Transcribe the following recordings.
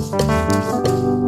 Thank you.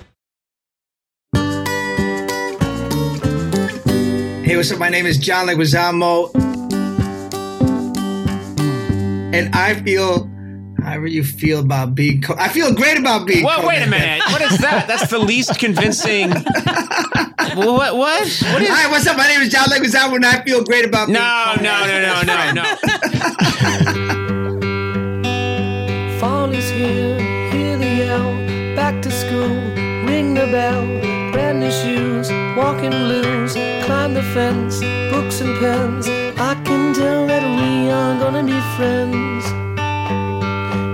Hey, what's up? My name is John Leguizamo. And I feel however you feel about being co- I feel great about being Well, wait a minute. What is that? That's the least convincing. what? What? What is? Hi, what's up? My name is John Leguizamo and I feel great about being No, co-head. no, no, no, no, no. Fall is here, hear the yell. Back to school, ring the bell. Brand new shoes, walking blues. Climb the fence, books and pens. I can tell that we are gonna be friends.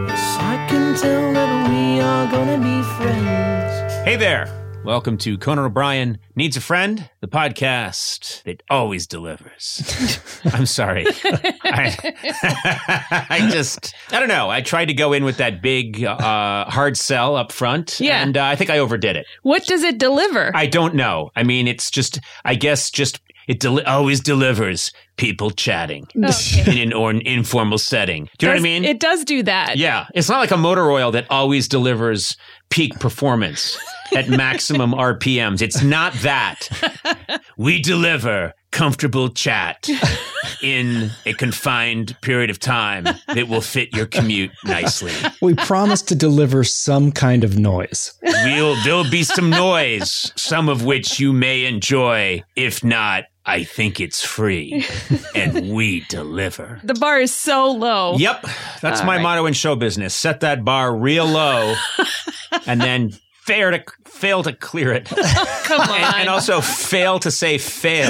Yes, I can tell that we are gonna be friends. Hey there. Welcome to Conan O'Brien Needs a Friend, the podcast that always delivers. I'm sorry. I, I just, I don't know. I tried to go in with that big, uh, hard sell up front. Yeah. And uh, I think I overdid it. What does it deliver? I don't know. I mean, it's just, I guess, just it deli- always delivers people chatting Okay. in an or an informal setting. Do you know what I mean? It does do that. yeah, it's not like a motor oil that always delivers peak performance at maximum RPMs. It's not that. We deliver comfortable chat in a confined period of time that will fit your commute nicely. We promise to deliver some kind of noise. We'll, there'll be some noise, some of which you may enjoy. If not, I think it's free. And we deliver. The bar is so low. Yep. That's All my right. motto in show business. Set that bar real low and then fair to fail to clear it. Come on. And, and also fail to say fail.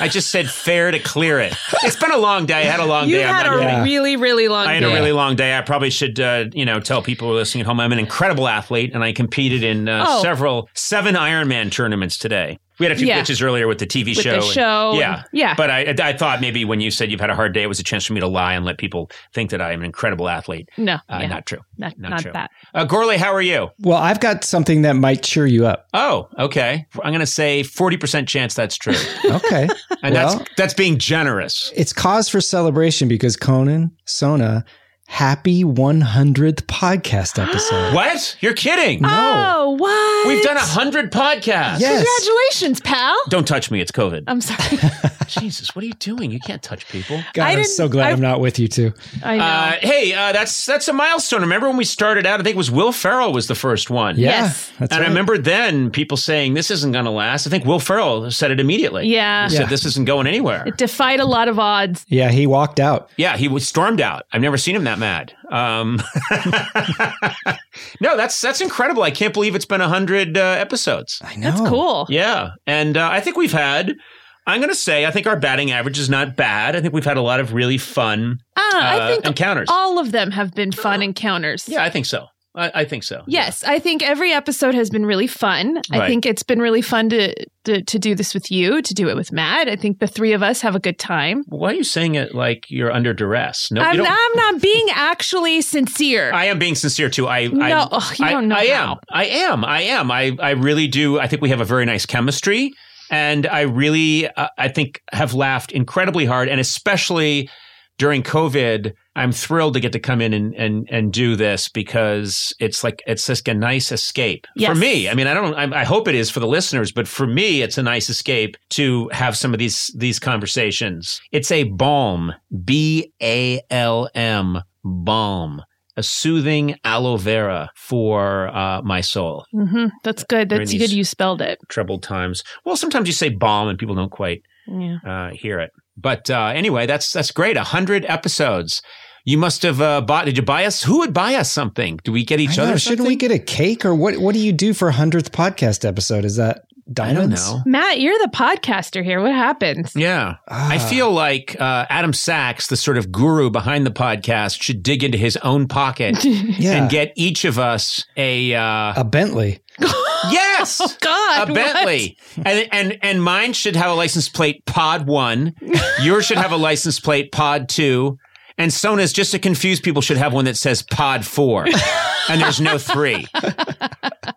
I just said fair to clear it. It's been a long day. I had a long you day. I'm had a kidding. really, really long day. I had day. a really long day. I probably should, uh, you know, tell people who are listening at home I'm an incredible athlete, and I competed in uh, Oh. several seven Ironman tournaments today. We had a few Yeah. pitches earlier with the TV With show. the and- show yeah, and- yeah. But I, I thought maybe when you said you've had a hard day, it was a chance for me to lie and let people think that I am an incredible athlete. no, Uh, yeah. Not true. not, not not true. that. Uh, Gourley, how are you? Well, I've got something that might cheer you up. Oh, okay. I'm going to say 40% chance that's true. Okay. And well, that's that's being generous. it's cause for celebration because Conan, Sona, happy 100th podcast episode. What? You're kidding. No. Oh, what? We've done a 100 podcasts. Yes. Congratulations, pal. Don't touch me. It's COVID. I'm sorry. Jesus, what are you doing? You can't touch people. God, I I'm didn't- so glad I- I, am not with you two. I know. Uh, hey, uh, that's that's a milestone. Remember when we started out? I think it was Will Ferrell was the first one. Yeah. Yes. That's and right. I remember then people saying this isn't going to last. I think Will Ferrell said it immediately. Yeah. he said this isn't going anywhere. it defied a lot of odds. Yeah, he walked out. yeah, he was stormed out. I've never seen him that mad. Um, no, that's that's incredible. I can't believe it's been hundred uh, episodes. I know. That's cool. Yeah, and uh, I think we've had. I'm going to say I think our batting average is not bad. I think we've had a lot of really fun Ah, uh, I think encounters. all of them have been fun encounters. yeah, I think so. I, I think so. Yes, I think every episode has been really fun. I think it's been really fun to, to to do this with you, to do it with Matt. I think the three of us have a good time. Why are you saying it like you're under duress? No, I'm. I'm not being actually sincere. I am being sincere too. I, No, I, you I, don't know I am. I am. I am. I, I really do. I think we have a very nice chemistry, and I really, uh, I think, have laughed incredibly hard, and especially during COVID. I'm thrilled to get to come in and and and do this because it's like it's just a nice escape for me. I mean, I don't. I, I hope it is for the listeners, but for me, it's a nice escape to have some of these these conversations. It's a balm. B A L M balm a soothing aloe vera for uh, my soul. hmm That's good. That's good. You spelled it. Troubled times. Well, sometimes you say balm and people don't quite Yeah. uh, hear it. But uh, anyway, that's that's great. A hundred episodes. You must have uh, bought. Did you buy us? Who would buy us something? Do we get each I know, other? shouldn't we get a cake or what? What do you do for a hundredth podcast episode? Is that I don't know. Matt, you're the podcaster here. What happens? Yeah. I Ah. feel like uh, Adam Sachs, the sort of guru behind the podcast, should dig into his own pocket Yeah, and get each of us a uh, a Bentley. yes, Oh God, a what? Bentley, and and and mine should have a license plate Pod One. Yours should have a license plate Pod Two, and Sona's just to confuse people should have one that says Pod Four, and there's no three.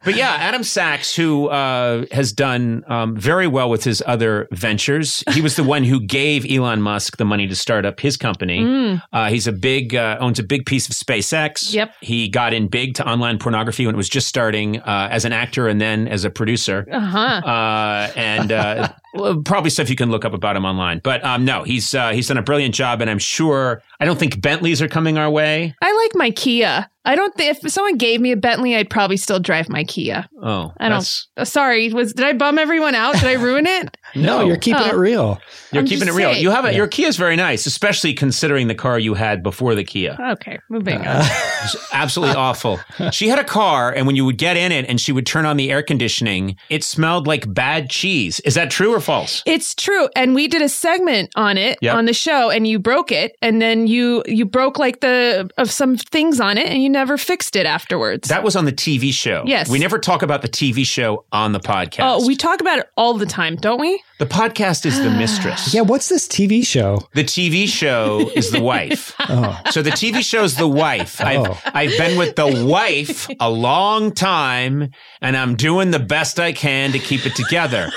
But yeah, Adam Sachs, who uh, has done um, very well with his other ventures, he was the one who gave Elon Musk the money to start up his company. Mm. Uh, he's a big uh, owns a big piece of SpaceX. Yep. He got in big to online pornography when it was just starting uh, as an actor and then as a producer. Uh-huh. Uh, and uh, well, probably stuff you can look up about him online. But um, no, he's uh, he's done a brilliant job, and I'm sure I don't think Bentleys are coming our way. I like my Kia. I don't think if someone gave me a Bentley, I'd probably still drive my Kia. Oh, I don't. that's- Uh, sorry, was did I bum everyone out? Did I ruin it? No, you're keeping Oh. it real. You're I'm keeping it real. saying. You have a, your Kia is very nice, especially considering the car you had before the Kia. Okay, moving Uh, on. Absolutely awful. She had a car, and when you would get in it and she would turn on the air conditioning, it smelled like bad cheese. Is that true or false? It's true, and we did a segment on it Yep. on the show, and you broke it, and then you you broke like the of some things on it, and you never fixed it afterwards. That was on the TV show. Yes. We never talk about the TV show on the podcast. oh, we talk about it all the time, don't we? The podcast is the mistress. Yeah, what's this TV show? The TV show is the wife. Oh, So the TV show is the wife. Oh. I've, I've been with the wife a long time, and I'm doing the best I can to keep it together.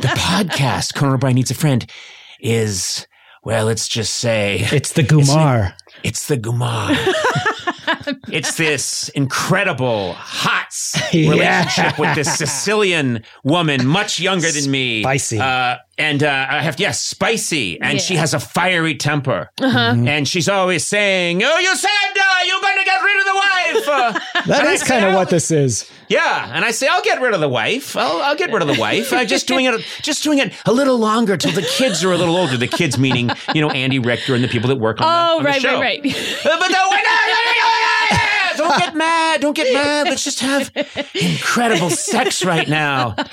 The podcast, Conan O'Brien Needs a Friend, is, well, let's just say it's the Gumar. it's the Gumar. it's this incredible, hot s- Yeah. relationship with this Sicilian woman, much younger than me. Spicy. Uh, and uh, I have, yes, spicy. And she has a fiery temper. Uh-huh. And she's always saying, Oh, you said uh, you're going to get rid of the wife. Uh, That and is kind of "Oh, what this is. Yeah. And I say, I'll get rid of the wife. I'll, I'll get rid of the wife. I'm just doing it, just doing it a little longer till the kids are a little older. The kids meaning, you know, Andy Richter and the people that work on, the, Oh, on the right, show. right, right. Uh, but no, no, no, no, no, no, no, don't get mad. Don't get mad. Let's just have incredible sex right now.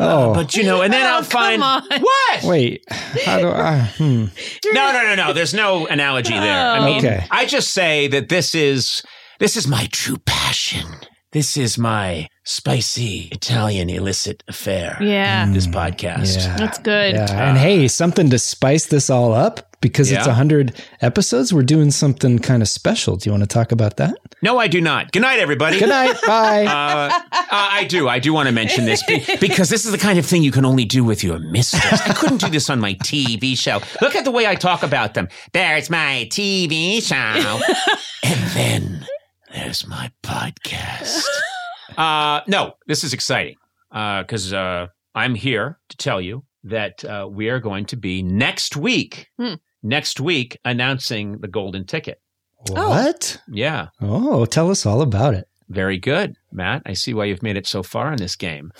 Oh, But you know, and then Oh, I'll find come on. what? wait. How do I? Hmm. No, no, no, no. There's no analogy there. I mean, Okay. I just say that this is this is my true passion. This is my spicy Italian illicit affair. Yeah, This podcast. Yeah. that's good. Yeah, and hey, something to spice this all up because it's Yeah. a hundred episodes. We're doing something kind of special. Do you want to talk about that? No, I do not. Good night, everybody. Good night. Bye. Uh, uh, I do. I do want to mention this be- because this is the kind of thing you can only do with your mistress. I couldn't do this on my TV show. Look at the way I talk about them. There's my TV show. and then there's my podcast. Uh, no, this is exciting because uh, I'm here to tell you that uh, we are going to be next week, Hmm. next week, announcing the golden ticket. what? Yeah. Oh, tell us all about it. Very good, Matt. I see why you've made it so far in this game.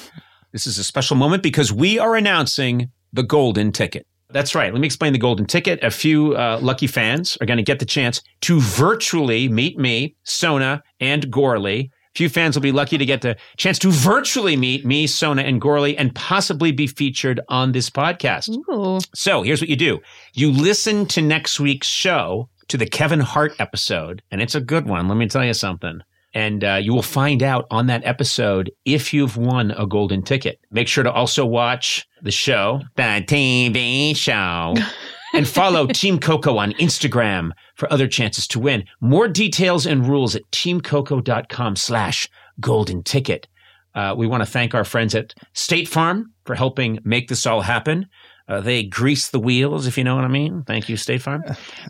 This is a special moment because we are announcing the golden ticket. That's right. Let me explain the golden ticket. A few uh, lucky fans are going to get the chance to virtually meet me, Sona, and Gourley. A few fans will be lucky to get the chance to virtually meet me, Sona, and Gourley, and possibly be featured on this podcast. Ooh. So here's what you do you listen to next week's show, to the Kevin Hart episode, and it's a good one. Let me tell you something. And uh, you will find out on that episode if you've won a golden ticket. Make sure to also watch the show, the TV show, and follow Team Coco on Instagram for other chances to win. More details and rules at teamcoco.com slash golden ticket. Uh, we want to thank our friends at State Farm for helping make this all happen. Uh, they grease the wheels, if you know what I mean. Thank you, State Farm.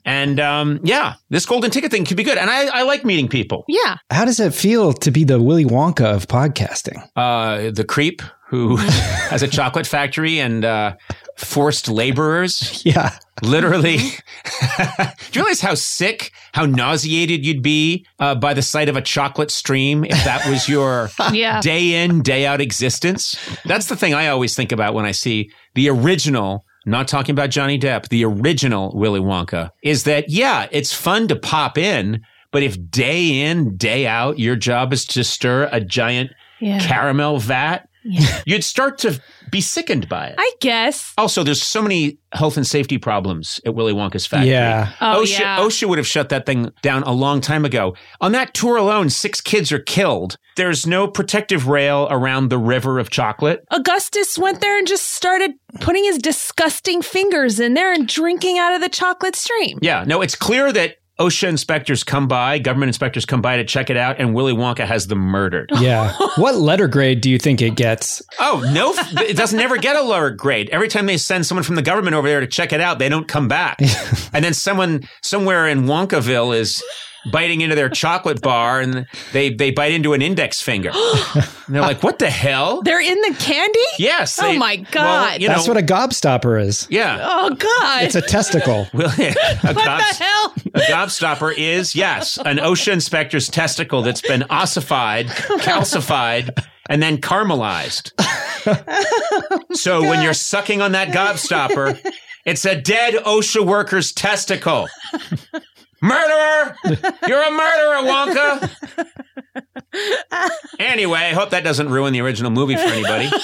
And um, yeah, this golden ticket thing could be good. And I, I like meeting people. Yeah. How does it feel to be the Willy Wonka of podcasting? Uh, the creep who has a chocolate factory and uh, forced laborers. Yeah. Literally. Do you realize how sick, how nauseated you'd be uh, by the sight of a chocolate stream if that was your Yeah. day in, day out existence? That's the thing I always think about when I see the original. Not talking about Johnny Depp, the original Willy Wonka is that, yeah, it's fun to pop in, but if day in, day out, your job is to stir a giant Yeah. caramel vat, Yeah. you'd start to be sickened by it. I guess. Also, there's so many health and safety problems at Willy Wonka's factory. Yeah. Oh, OSHA, yeah. OSHA would have shut that thing down a long time ago. On that tour alone, six kids are killed. There's no protective rail around the river of chocolate. Augustus went there and just started putting his disgusting fingers in there and drinking out of the chocolate stream. Yeah, no, it's clear that OSHA inspectors come by, government inspectors come by to check it out, and Willy Wonka has them murdered. Yeah. what letter grade do you think it gets? Oh, no, it doesn't never get a lower grade. Every time they send someone from the government over there to check it out, they don't come back. and then someone somewhere in Wonkaville is biting into their chocolate bar and they, they bite into an index finger. and they're like, what the hell? They're in the candy? Yes. Oh they- my well, God. you That's know, what a gobstopper is. yeah. Oh God. It's a testicle. Well, a, what gobs- the hell? a gobstopper is, yes, an OSHA inspector's testicle that's been ossified, calcified, and then caramelized. so oh when you're sucking on that gobstopper, it's a dead OSHA worker's testicle. Murderer! You're a murderer, Wonka! Anyway, I hope that doesn't ruin the original movie for anybody.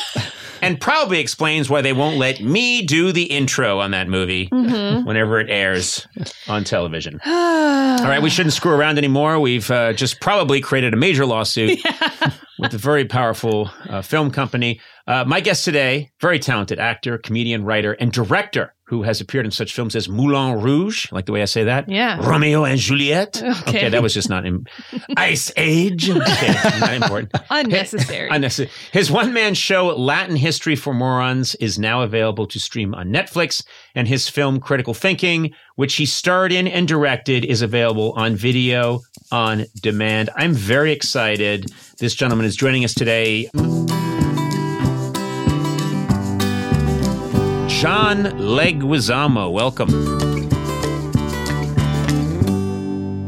And probably explains why they won't let me do the intro on that movie whenever it airs on television. All right, we shouldn't screw around anymore. We've uh, just probably created a major lawsuit with a very powerful uh, film company. Uh, my guest today, very talented actor, comedian, writer, and director who has appeared in such films as Moulin Rouge. Like the way I say that. Yeah. Romeo and Juliet. Okay. that was just not in Ice Age. Okay, not important. Unnecessary. Unnecessary. His one man show, Latin History for Morons, is now available to stream on Netflix, and his film, Critical Thinking, which he starred in and directed, is available on video on demand. I'm very excited. This gentleman is joining us today. John Leguizamo, welcome.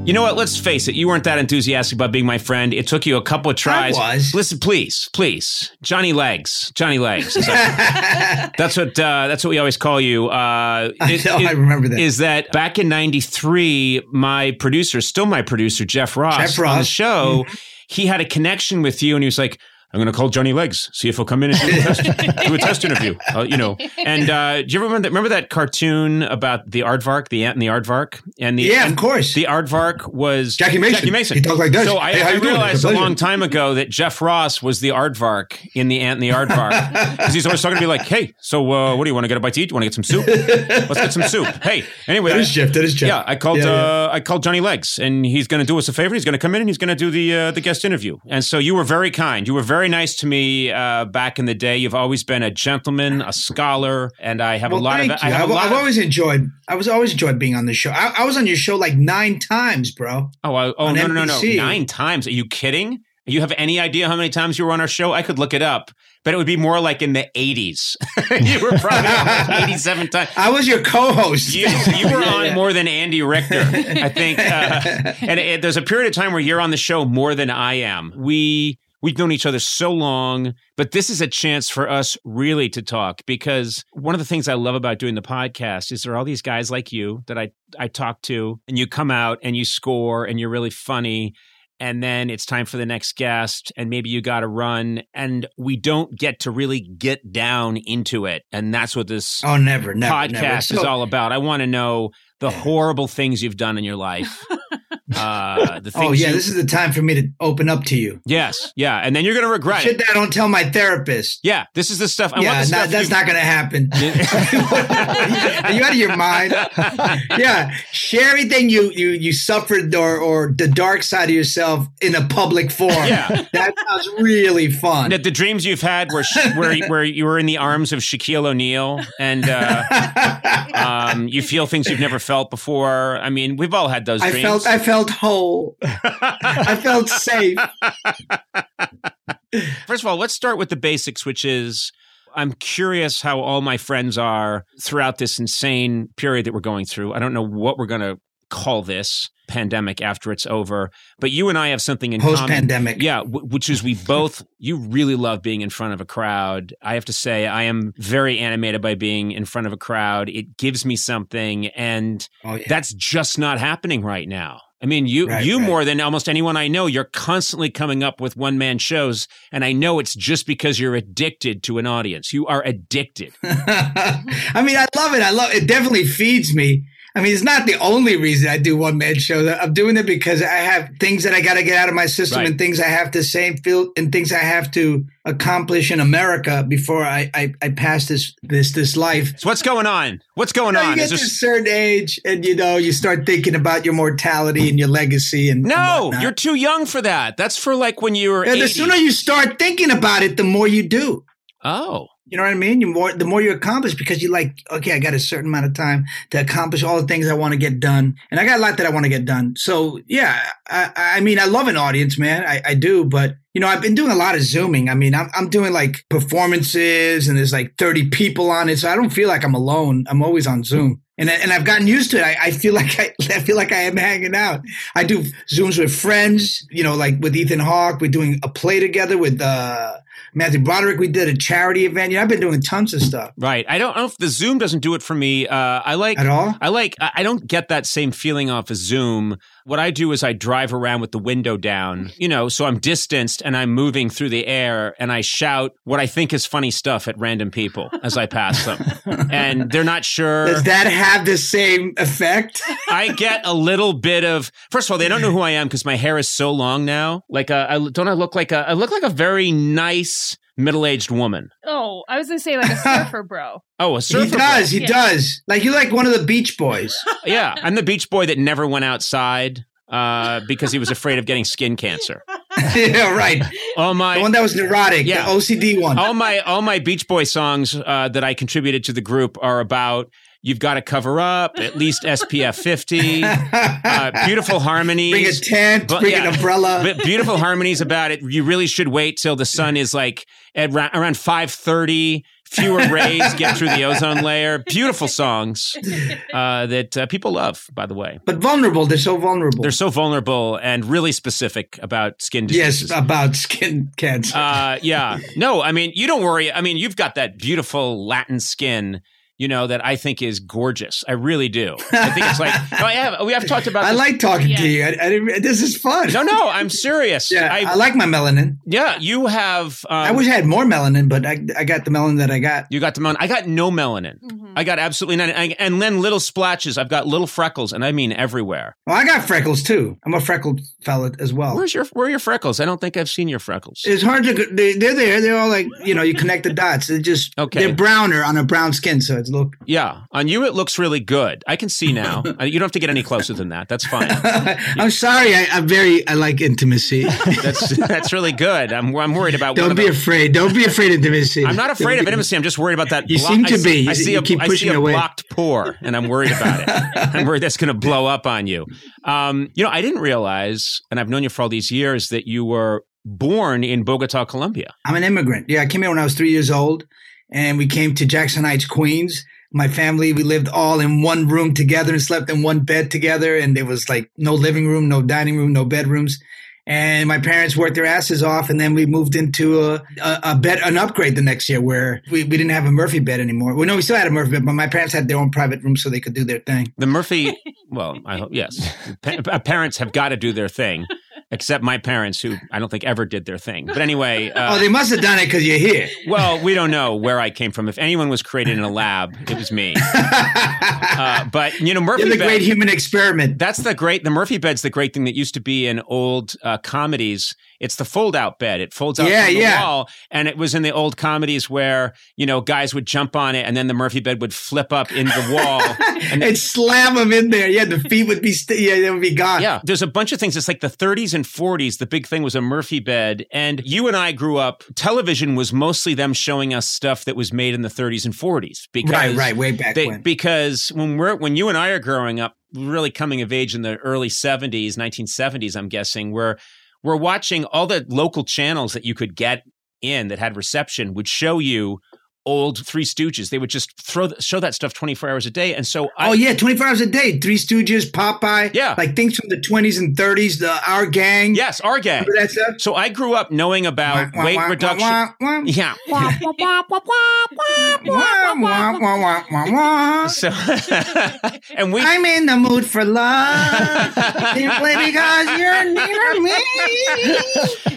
You know what? Let's face it. You weren't that enthusiastic about being my friend. It took you a couple of tries. was. Listen, please, please, Johnny Legs, Johnny Legs. That- that's what uh, that's what we always call you. Uh, I is- know, is- I remember that. Is that back in '93? My producer, still my producer, Jeff Ross, Jeff on the Ross. show, he had a connection with you, and he was like. I'm going to call Johnny Legs, see if he'll come in and do a test, do a test interview. Uh, you know, and uh, do you remember that, remember that cartoon about the aardvark, the ant and the aardvark, and the Yeah, and of course. the aardvark was Jackie Mason. Jackie Mason. He talks like this. So I, Hey, how I doing? realized a a long time ago that Jeff Ross was the aardvark in the ant and the aardvark because he's always talking to me like, "Hey, so uh, what do you want to get a bite to eat? Do you want to get some soup? Let's get some soup." Hey, anyway, That is I- Jeff. That is Jeff. yeah, I called Yeah, yeah. Uh, I called Johnny Legs, and he's going to do us a favor. He's going to come in and he's going to do the uh, the guest interview. And so you were very kind. You were very nice to me uh, back in the day. You've always been a gentleman, a scholar, and I have Well, a lot of. I have I've, I've of- always enjoyed. I was always enjoyed being on the show. I, I was on your show like nine times, bro. Oh, I, oh no, no, no, no. Nine times. Are you kidding? You have any idea how many times you were on our show? I could look it up, but it would be more like in the 80s. you were probably on like 87 times. I was your co-host. You, you were Yeah, on yeah. more than Andy Richter, I think. Uh, and it, there's a period of time where you're on the show more than I am. We we've known each other so long, but this is a chance for us really to talk because one of the things I love about doing the podcast is there are all these guys like you that I I talk to, and you come out and you score and you're really funny. And then it's time for the next guest, and maybe you got to run, and we don't get to really get down into it. And that's what this Oh, never, never, podcast never. is all about. I want to know the horrible things you've done in your life. Uh, the things Oh yeah, you- this is the time for me to open up to you. yes, yeah, and then you're going to regret Shit it. that I don't tell my therapist. Yeah, this is the stuff. I yeah, not- stuff that's you- not going to happen. Are you out of your mind? yeah, share everything you you you suffered or or the dark side of yourself in a public forum. Yeah. that sounds really fun. the, the dreams you've had where sh- where where you were in the arms of Shaquille O'Neal and uh, um, you feel things you've never felt before. I mean, we've all had those I dreams. felt I felt whole. I felt safe. First of all, let's start with the basics, which is I'm curious how all my friends are throughout this insane period that we're going through. I don't know what we're going to call this pandemic after it's over, but you and I have something in common Post common. pandemic. Yeah, w- which is we both, you really love being in front of a crowd. I have to say, I am very animated by being in front of a crowd. It gives me something, and Oh, yeah. that's just not happening right now. I mean, you Right, you right. more than almost anyone I know, you're constantly coming up with one man shows, and I know it's just because you're addicted to an audience. You are addicted. I mean, I love it. I love it. Definitely feeds me. I mean, it's not the only reason I do one man shows. I'm doing it because I have things that I got to get out of my system Right. and things I have to say and feel and things I have to accomplish in America before I, I, I pass this this this life. So what's going on? What's going You, know, you get Is to a certain age, and you know, you start thinking about your mortality and your legacy. And and no? whatnot. You're too young for that. That's for like when you were. And the sooner you start thinking about it, the more you do. oh, You know what I mean? You more the more you accomplish because you're like, okay, I got a certain amount of time to accomplish all the things I want to get done, and I got a lot that I want to get done. So yeah, I, I mean, I love an audience, man. I, I do, but you know, I've been doing a lot of zooming. I mean, I'm I'm doing like performances, and there's like 30 people on it, so I don't feel like I'm alone. I'm always on Zoom. And, I- and I've gotten used to it. I, I feel like I, I feel like I am hanging out. I do zooms with friends, you know, like with Ethan Hawke. We're doing a play together with uh, Matthew Broderick. We did a charity event. You know, I've been doing tons of stuff. right. I don't know if the Zoom doesn't do it for me. Uh, I like At all? I like. I I don't get that same feeling off of Zoom. What I do is I drive around with the window down, you know, so I'm distanced and I'm moving through the air, and I shout what I think is funny stuff at random people as I pass them, and they're not sure. Does that have the same effect? I get a little bit of. First of all, they don't know who I am because my hair is so long now. Like, a, I don't I look like a? I look like a very nice middle-aged woman. Oh, I was gonna say like a surfer bro. Oh, a surfer. he surfer. does. He Yeah. does. Like you're like one of the Beach Boys. Yeah, I'm the beach boy that never went outside uh, because he was afraid of getting skin cancer. yeah, right. All my The one that was neurotic. Yeah. The OCD one. all my all my Beach Boy songs uh, that I contributed to the group are about you've got to cover up at least SPF 50, uh, beautiful harmonies. bring a tent. But- bring yeah. an umbrella. But beautiful harmonies about it. You really should wait till the sun is like at ra- around five thirty. Fewer rays get through the ozone layer. Beautiful songs uh, that uh, people love. By the way, but vulnerable. They're so vulnerable. they're so vulnerable and really specific about skin diseases. yes, about skin cancer. Uh, yeah. No, I mean, you don't worry. I mean, you've got that beautiful Latin skin, you know, that I think is gorgeous. I really do. I think it's like, no, I have, we have talked about I this. like talking Yeah. to you. I, I this is fun. no, no, I'm serious. Yeah, I, I, like my melanin. yeah, you have, um, I wish I had more melanin, but I, I got the melanin that I got. you got the melanin. I got no melanin. Mm-hmm. I got absolutely none. I- And then little splotches. I've got little freckles, and I mean everywhere. Well, I got freckles too. I'm a freckled fella as well. Where's your, where are your freckles? I don't think I've seen your freckles. It's hard to. They, they're there. They're all like you know. You connect the dots. They're just Okay. They're browner on a brown skin, so it's look. Yeah. On you, it looks really good. I can see now. You don't have to get any closer than that. That's fine. I'm sorry. I, I'm very. I like intimacy. That's that's really good. I'm I'm worried about. Don't be the- afraid. Don't be afraid of intimacy. I'm not afraid Don't of intimacy. I'm just worried about that. You seem to I be. I see You a, keep I pushing see a away. blocked pore, and I'm worried about it. I'm worried that's going to blow up on you. Um, you know, I didn't realize, and I've known you for all these years, that you were born in Bogota, Colombia. I'm an immigrant. Yeah, I came here when I was three years old, and we came to Jackson Heights, Queens. My family, we lived all in one room together and slept in one bed together. And there was like no living room, no dining room, no bedrooms. And my parents worked their asses off, and then we moved into a, a, a bed, an upgrade the next year where we, we didn't have a Murphy bed anymore. Well, no, we still had a Murphy bed, but my parents had their own private room so they could do their thing. The Murphy, well, I hope yes. Pa- uh, parents have got to do their thing, except my parents, who I don't think ever did their thing. But anyway, uh, oh, they must have done it because you're here. well, we don't know where I came from. If anyone was created in a lab, it was me. Uh, but you know, Murphy you're the bed- great human experiment. That's the great. The Murphy bed's the great thing that used to be in old uh, comedies. It's the fold-out bed. It folds out Yeah, the yeah. wall, and it was in the old comedies where you know guys would jump on it, and then the Murphy bed would flip up into the wall. and, slam them in there. Yeah, the feet would be, st- yeah, they would be gone. yeah, there's a bunch of things. It's like the 30s and 40s. The big thing was a Murphy bed, and you and I grew up. Television was mostly them showing us stuff that was made in the 30s and 40s. Because Right, right, way back they, when. because when we're when you and I are growing up, really coming of age in the early seventies, nineteen seventies, I'm guessing, we're we're watching all the local channels that you could get in that had reception would show you old Three Stooges. They would just throw show that stuff 24 hours a day. And so I, oh yeah, 24 hours a day. Three Stooges, Popeye. Yeah. Like things from the 20s and 30s, the Our Gang. yes, our gang. Remember that stuff? So I grew up knowing about Wah, weight wah, wah, reduction. wah, wah. Yeah. So, and we, I'm in the mood for love. Simply because you're near me.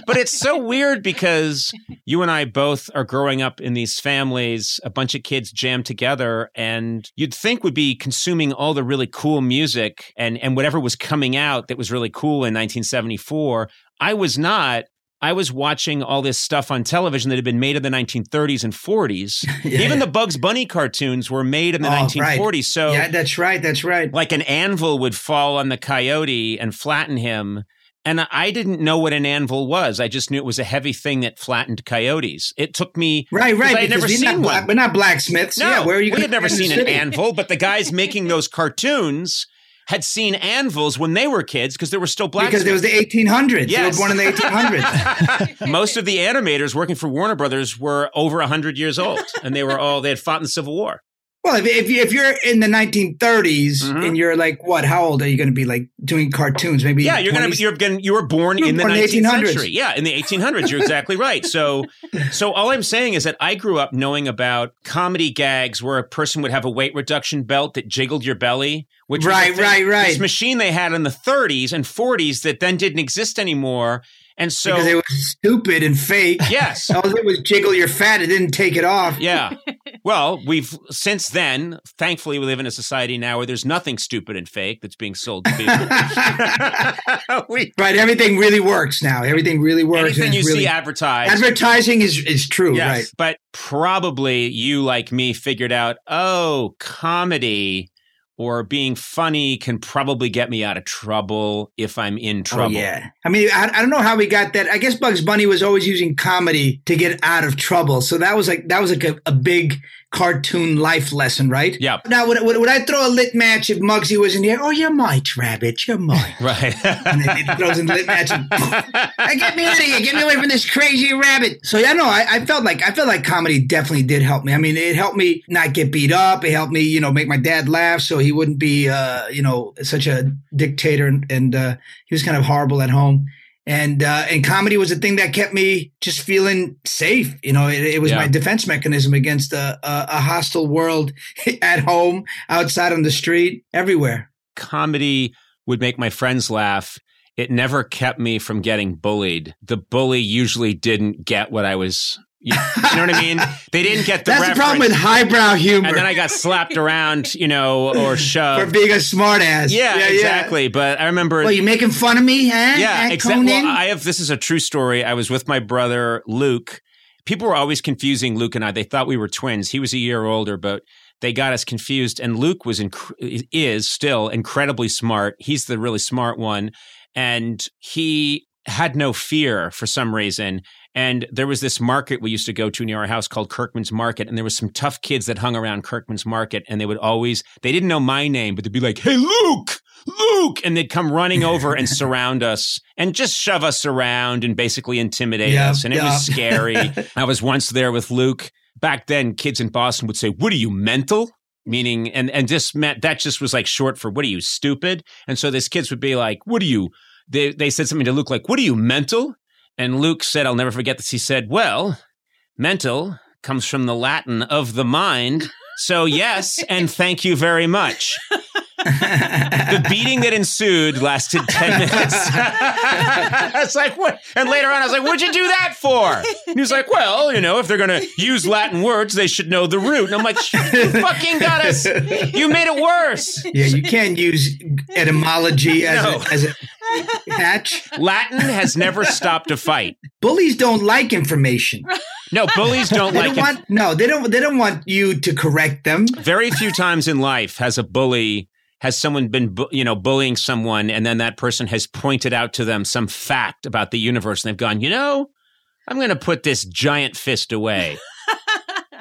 but it's so weird because you and I both are growing up in these families, a bunch of kids jammed together, and you'd think would be consuming all the really cool music and, and whatever was coming out that was really cool in 1974. I was not. I was watching all this stuff on television that had been made in the 1930s and 40s. Yeah. Even the Bugs Bunny cartoons were made in the Oh, right. 1940s. So Yeah, that's right. That's right. like an anvil would fall on the coyote and flatten him. And I didn't know what an anvil was. I just knew it was a heavy thing that flattened coyotes. It took me right, right. I had never seen not one. we're not blacksmiths. No, yeah, where are you? we had never seen an anvil, but the guys making those cartoons had seen anvils when they were kids because there were still blacksmiths. because there was the 1800s. Yes. They were born in the 1800s. Most of the animators working for Warner Brothers were over 100 years old, and they were all, they had fought in the Civil War. Well, if, if, you, if you're in the 1930s Mhm. and you're like, what? How old are you going to be? Like doing cartoons? Maybe Yeah, you're gonna 20s? you're gonna you were born You were in the born the 19th 1800s. century. Yeah, in the 1800s. You're exactly right. So, so all I'm saying is that I grew up knowing about comedy gags where a person would have a weight reduction belt that jiggled your belly, which was Right, right, right. This machine they had in the 30s and 40s that then didn't exist anymore, and so because it was stupid and fake. yes. All it was jiggle your fat. It didn't take it off. Yeah. Well, we've since then, thankfully, we live in a society now where there's nothing stupid and fake that's being sold to people. we, Right. Everything really works now. Everything really works. anything and you really, see advertised. advertising is is true. Yes, Right. but probably you, like me, figured out, oh, comedy or being funny can probably get me out of trouble if I'm in oh, trouble. Oh, yeah. I mean, I, I don't know how we got that. I guess Bugs Bunny was always using comedy to get out of trouble. So that was like that was like a, a big cartoon life lesson, right? Yeah. Now, would, would, would I throw a lit match if Mugsy was in here? Oh, you're might, Rabbit. You're mine. Right. And then he throws in the lit match. And, hey, get me out of here. Get me away from this crazy rabbit. So yeah, no, I, I felt like I felt like comedy definitely did help me. I mean, it helped me not get beat up. It helped me, you know, make my dad laugh so he wouldn't be, uh, you know, such a dictator and, and uh, he was kind of horrible at home. And uh, and comedy was a thing that kept me just feeling safe. You know, it, it was Yeah. my defense mechanism against a, a, a hostile world at home, outside on the street, everywhere. comedy would make my friends laugh. It never kept me from getting bullied. The bully usually didn't get what I was. You, you know what I mean? They didn't get the That's the problem with highbrow humor. and then I got slapped around, you know, or shoved for being a smartass. Yeah, exactly. But I remember. Well, you making fun of me, huh? yeah, eh, exactly. Well, I have. This is a true story. I was with my brother Luke. People were always confusing Luke and I. They thought we were twins. He was a year older, but they got us confused. And Luke was inc- is still incredibly smart. He's the really smart one, and he had no fear for some reason. And there was this market we used to go to near our house called Kirkman's Market. And there was some tough kids that hung around Kirkman's Market. And they would always, they didn't know my name, but they'd be like, Hey, Luke, Luke. And they'd come running over and surround us and just shove us around and basically intimidate Yeah, us. And it yeah. was scary. I was once there with Luke. Back then, kids in Boston would say, What are you, mental? Meaning, and, and just meant that just was like short for, What are you, stupid? And so these kids would be like, What are you? They, they said something to Luke like, What are you, mental? And Luke said, I'll never forget this. He said, Well, mental comes from the Latin of the mind. So, yes, and thank you very much. The beating that ensued lasted 10 minutes. it's like, what? And later on, I was like, what'd you do that for? And he was like, well, you know, if they're going to use Latin words, they should know the root. And I'm like, you fucking got us. You made it worse. yeah, you can't use etymology as, No. a, as a hatch. Latin has never stopped a fight. Bullies don't like information. No, bullies don't They like don't want no. They don't. They don't want you to correct them. Very few times in life has a bully has someone been bu- you know bullying someone and then that person has pointed out to them some fact about the universe and they've gone, "You know, I'm going to put this giant fist away."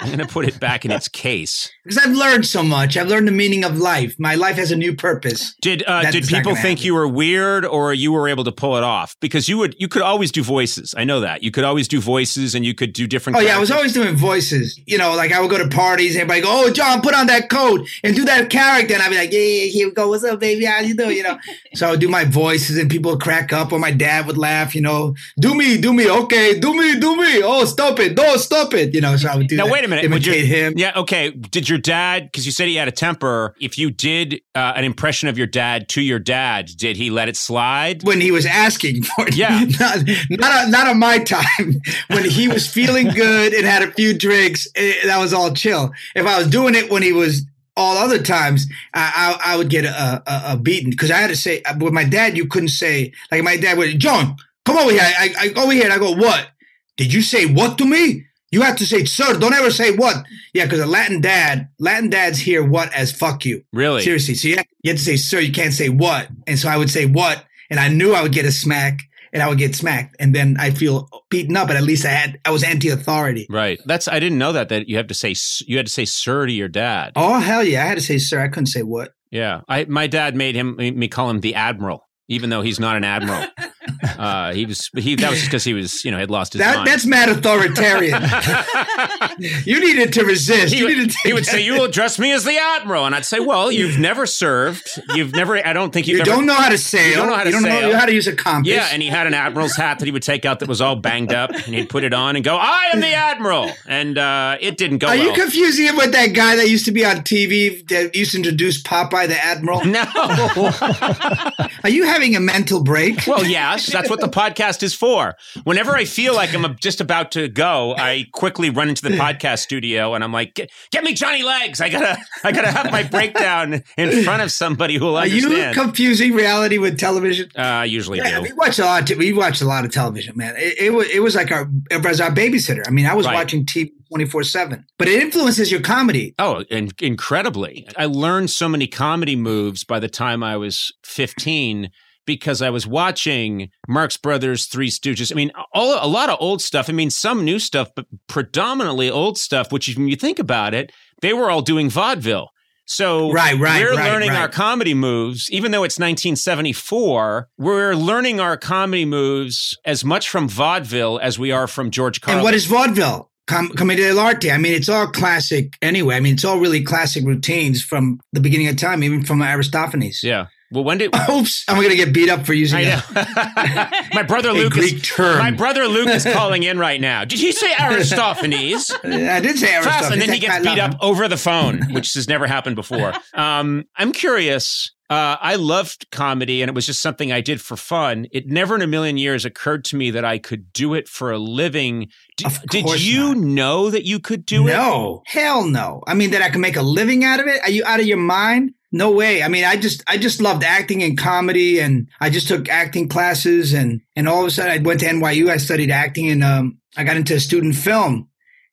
I'm going to put it back in its case. Because I've learned so much. I've learned the meaning of life. My life has a new purpose. Did uh, did people think happen. you were weird, or you were able to pull it off? Because you would, you could always do voices. I know that you could always do voices, and you could do different. Oh yeah, I was always doing voices. You know, like I would go to parties, and everybody go, "Oh, John, put on that coat and do that character," and I'd be like, "Yeah, yeah, here we go. What's up, baby? How you doing?" You know. so I would do my voices, and people would crack up, or my dad would laugh. You know, do me, do me, okay, do me, do me. Oh, stop it, no, stop it. You know, so I would do. Now that, wait a minute. Would your- imitate him. Yeah. Okay. Did your dad? Because you said he had a temper. If you did uh, an impression of your dad to your dad, did he let it slide? when he was asking for it. Yeah. not not, not on my time. when he was feeling good and had a few drinks, eh, that was all chill. If I was doing it when he was all other times, I I, I would get a, a, a beating because I had to say with my dad. You couldn't say like my dad would. John, come over here. I, I, I go over here and I go. What did you say? What to me? You have to say, sir. Don't ever say what. Yeah, because a Latin dad, Latin dads hear what as fuck you. Really? Seriously. So you have, you have to say, sir, you can't say what. And so I would say what. And I knew I would get a smack and I would get smacked. And then I feel beaten up, but at least I had, I was anti-authority. Right. That's. I didn't know that. That you have to say. You had to say sir to your dad. Oh, hell yeah. I had to say, sir. I couldn't say what. Yeah. I. My dad made him me call him the admiral, even though he's not an admiral. uh, he was. He. That was just because he was. You know, had lost his That, mind. that's mad authoritarian. you needed to resist. he, you would, needed to he would say, "You will address me as the admiral," and I'd say, "Well, you've never served. You've never. I don't think you've You ever." don't know how to sail. You don't know how to you don't sail. know how to use a compass. Yeah, and he had an admiral's hat that he would take out that was all banged up, and he'd put it on and go, "I am the admiral," and uh, it didn't go Are well. you confusing him with that guy that used to be on TV that used to introduce Popeye the Admiral? no. Are you having a mental break? Well, yes, that's what the podcast is for. Whenever I feel like I'm just about to go, I quickly run into the podcast studio and I'm like, "Get, get me Johnny Legs! I gotta, I gotta have my breakdown in front of somebody who will understand. Are you confusing reality with television? uh, I usually Yeah, do. we watch a lot. Of, we watched a lot of television, man. It, it was it was like our it was our babysitter. I mean, I was Right. watching TV twenty four seven, but it influences your comedy. Oh, in- incredibly. I learned so many comedy moves by the time I was 15 because I was watching Marx Brothers, Three Stooges. I mean, all, a lot of old stuff. I mean, some new stuff, but predominantly old stuff, which when you think about it, they were all doing vaudeville. So Right, right, we're right, learning right. our comedy moves, even though it's 1974. We're learning our comedy moves as much from vaudeville as we are from George Carlin. And what is vaudeville? Com- Commedia dell'arte. I mean, it's all classic anyway. I mean, it's all really classic routines from the beginning of time, even from Aristophanes. Yeah. Well, when did Oops, I'm gonna get beat up for using that. my brother Luke is term. my brother Luke is calling in right now. Did he say Aristophanes? I did say Aristophanes. And then he gets beat up over the phone, which has never happened before. Um, I'm curious. Uh, I loved comedy, and it was just something I did for fun. It never in a million years occurred to me that I could do it for a living. D- did you not. know that you could do it? no, hell no. I mean, that I can make a living out of it? Are you out of your mind? No way. I mean, I just, I just loved acting and comedy, and I just took acting classes, and and all of a sudden, I went to NYU. I studied acting, and um, I got into student film,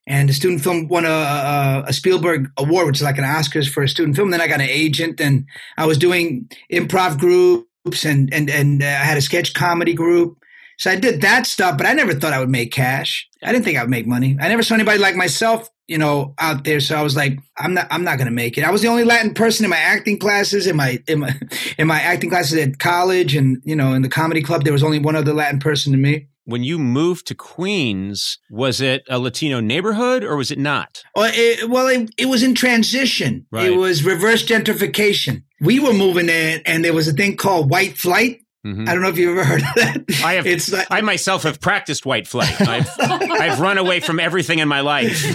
and the student film won a, a, a Spielberg award, which is like an Oscars for a student film. Then I got an agent, and I was doing improv groups, and and and uh, I had a sketch comedy group. So I did that stuff, but I never thought I would make cash. I didn't think I would make money. I never saw anybody like myself, you know, out there. So I was like, I'm not, I'm not going to make it. I was the only Latin person in my acting classes, in my, in my, in my acting classes at college, and you know, in the comedy club, there was only one other Latin person to me. When you moved to Queens, was it a Latino neighborhood or was it not? Well, it, well, it, it was in transition. Right. It was reverse gentrification. We were moving in, and there was a thing called white flight. Mhm. I don't know if you've ever heard of that. I have. It's like, I myself have practiced white flight. I've, I've run away from everything in my life,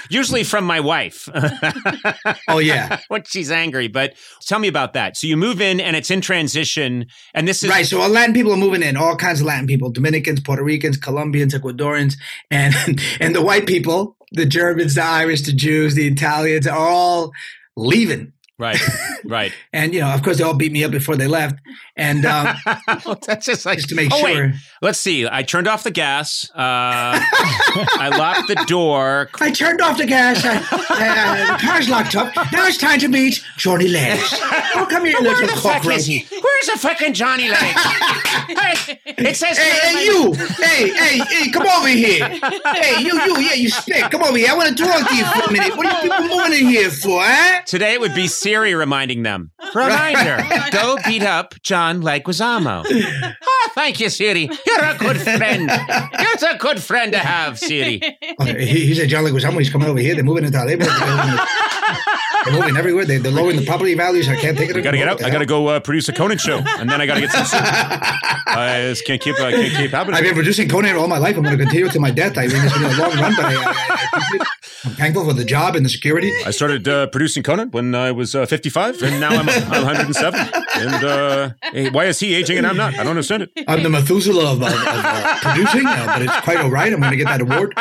usually from my wife oh yeah. when she's angry. But tell me about that. So you move in and it's in transition, and this is Right. So all Latin people are moving in, all kinds of Latin people, Dominicans, Puerto Ricans, Colombians, Ecuadorians, and and the white people, the Germans, the Irish, the Jews, the Italians are all leaving. Right, right. And you know, of course they all beat me up before they left. and um, That's just like just to make oh, sure. Wait. Let's see. I turned off the gas. Uh, I locked the door. I turned off the gas. I, uh, the car's locked up. Now it's time to meet Johnny Legs. Oh, come here, little cockroach. Hey, Where's the fucking Johnny Legs? Hey, it says hey, you! Hey, hey, hey, come over here. Hey, you, you, yeah, you spit. Come over here. I want to talk to you for a minute. What are you people moving in here for, huh? Today it would be Siri reminding them. Reminder: oh Go beat up John Leguizamo. oh, thank you, Siri. You're a good friend. You're a good friend to have, Siri. Okay, he, he said John Leguizamo. He's coming over here. They're moving into our neighborhood. They're moving everywhere. They, they're lowering the property values. I can't take it. I gotta get out. I gotta go uh, produce a Conan show, and then I gotta get some. soup. I just can't keep. I can't keep happening. I've been producing Conan all my life. I'm going to continue to my death. I think it's been a long run, but I, I, I, I'm thankful for the job and the security. I started uh, producing Conan when I was uh, 55, and now I'm, I'm 107. And uh, hey, why is he aging and I'm not? I don't understand it. I'm the Methuselah of, of, of uh, producing, uh, but it's quite all right. I'm going to get that award.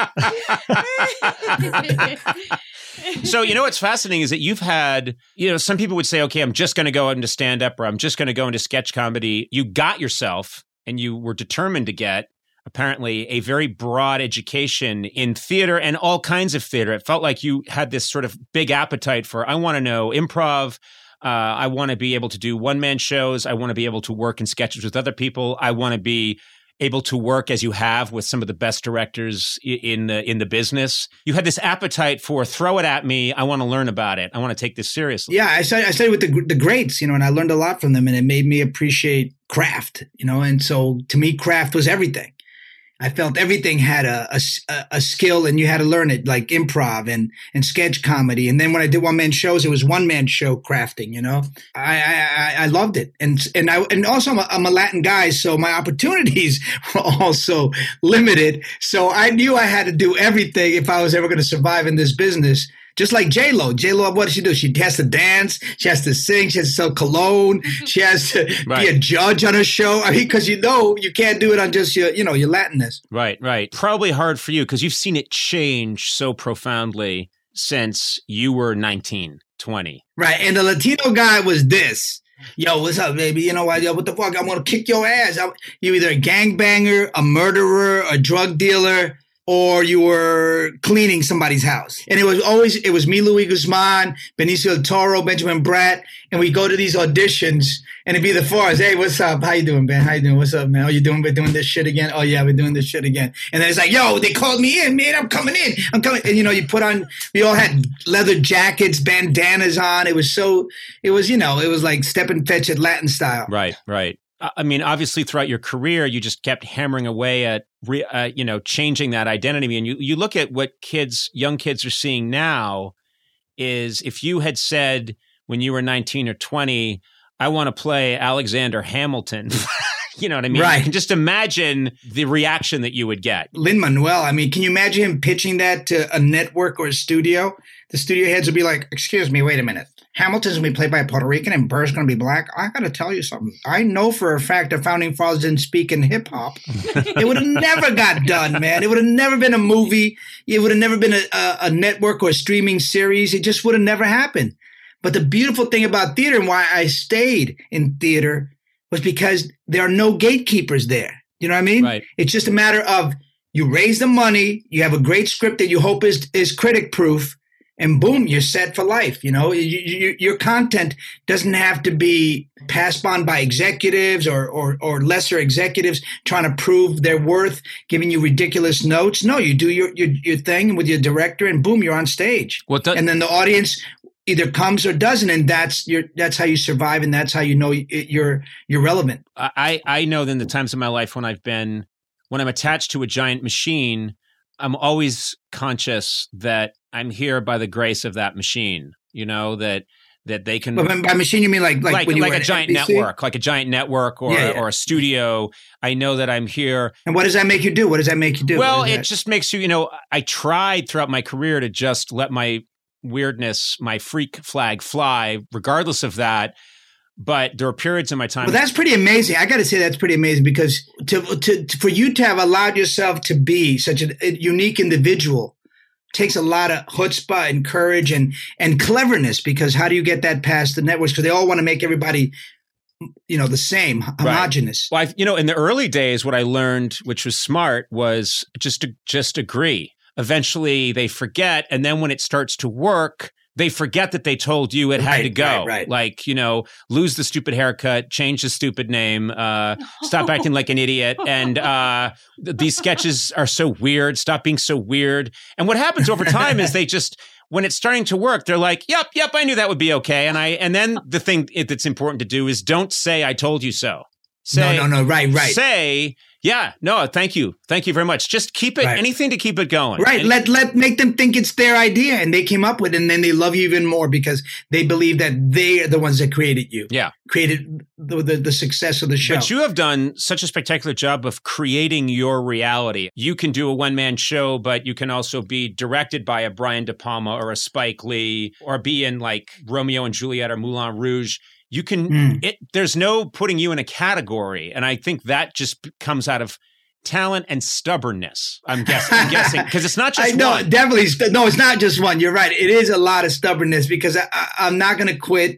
So you know what's fascinating is that you've had, you know, some people would say, okay, I'm just going to go into stand up or I'm just going to go into sketch comedy. You got yourself, and you were determined to get apparently a very broad education in theater and all kinds of theater. It felt like you had this sort of big appetite for, I want to know improv. Uh, I want to be able to do one man shows. I want to be able to work in sketches with other people. I want to be able to work as you have with some of the best directors in the in the business. You had this appetite for throw it at me. I want to learn about it. I want to take this seriously. Yeah, I studied, I studied with the, the greats, you know, and I learned a lot from them, and it made me appreciate craft, you know. And so to me, craft was everything. I felt everything had a a skill, and you had to learn it, like improv and and sketch comedy. And then when I did one man shows, it was one man show crafting. You know, I I, I- I loved it, and and I and also I'm a, I'm a Latin guy, so my opportunities were also limited. So I knew I had to do everything if I was ever going to survive in this business. Just like J Lo, J Lo, what does she do? She has to dance, she has to sing, she has to sell cologne, mm-hmm. she has to be a judge on a show. I mean, because you know you can't do it on just your, you know, your Latinness. Right, right. Probably hard for you because you've seen it change so profoundly since you were 19, 20. Right. And the Latino guy was this. Yo, what's up, baby? You know what? Yo, what the fuck? I'm gonna kick your ass. You either a gangbanger, a murderer, a drug dealer, or you were cleaning somebody's house. And it was always it was me, Luis Guzman, Benicio del Toro, Benjamin Bratt, and we go to these auditions and it'd be the four us. Hey, what's up? How you doing, Ben? How you doing? What's up, man? Oh, you doing? We're doing this shit again. Oh yeah, we're doing this shit again. And then it's like, yo, they called me in, man. I'm coming in. I'm coming. And you know, you put on. We all had leather jackets, bandanas on. It was so. It was you know, it was like Stepin Fetchit Latin style. Right, right. I mean, obviously, throughout your career, you just kept hammering away at, re, uh, you know, changing that identity. And you, you look at what kids, young kids are seeing now is if you had said when you were 19 or 20, I want to play Alexander Hamilton, you know what I mean? Right. You can just imagine the reaction that you would get. Lin Manuel. I mean, can you imagine him pitching that to a network or a studio? The studio heads would be like, "Excuse me, wait a minute. Hamilton's gonna be played by a Puerto Rican and Burr's gonna be black. I gotta tell you something. I know for a fact the founding fathers didn't speak in hip hop. it would have never got done, man. It would have never been a movie. It would have never been a, a, a network or a streaming series. It just would have never happened. But the beautiful thing about theater and why I stayed in theater was because there are no gatekeepers there. You know what I mean? Right. It's just a matter of you raise the money, you have a great script that you hope is is critic proof, and boom, you're set for life. You know, you, you, your content doesn't have to be passed on by executives or, or or lesser executives trying to prove their worth, giving you ridiculous notes. No, you do your your, your thing with your director, and boom, you're on stage. Well, that- and then the audience either comes or doesn't, and that's your that's how you survive, and that's how you know you're you're relevant. I, I know in the times of my life when I've been when I'm attached to a giant machine, I'm always conscious that I'm here by the grace of that machine. You know that that they can by machine, you mean like like, like when you like a giant NBC? network, like a giant network or Yeah, yeah. or a studio. I know that I'm here. And what does that make you do? What does that make you do? well, it that? just makes you, you know, I tried throughout my career to just let my weirdness, my freak flag fly, regardless of that. But there are periods in my time. Well, that's pretty amazing. I got to say that's pretty amazing because to, to, to for you to have allowed yourself to be such a, a unique individual takes a lot of chutzpah and courage and and cleverness. Because how do you get that past the networks? Because they all want to make everybody you know, the same, homogenous. Well, I, you know, in the early days, what I learned, which was smart, was just to just agree. Eventually, they forget, and then when it starts to work, they forget that they told you it had Right, to go. right, right. Like, you know, lose the stupid haircut, change the stupid name, uh, stop acting like an idiot. And uh, these sketches are so weird. Stop being so weird. And what happens over time is they just, when it's starting to work, they're like, yep, yep, I knew that would be okay. And I, and then the thing that's important to do is don't say, I told you so. Say, no, no, no, right, right. Say, yeah, no, thank you. Thank you very much. Just keep it, Right. anything to keep it going. Right. Let let make them think it's their idea and they came up with it and then they love you even more because they believe that they are the ones that created you. Yeah. Created the the, the success of the show. But you have done such a spectacular job of creating your reality. You can do a one man show, but you can also be directed by a Brian De Palma or a Spike Lee or be in like Romeo and Juliet or Moulin Rouge. You can, Mm. it, there's no putting you in a category. And I think that just comes out of talent and stubbornness. I'm guessing, I'm guessing, because it's not just I know one. definitely. No, it's not just one. You're right. It is a lot of stubbornness because I, I'm not going to quit.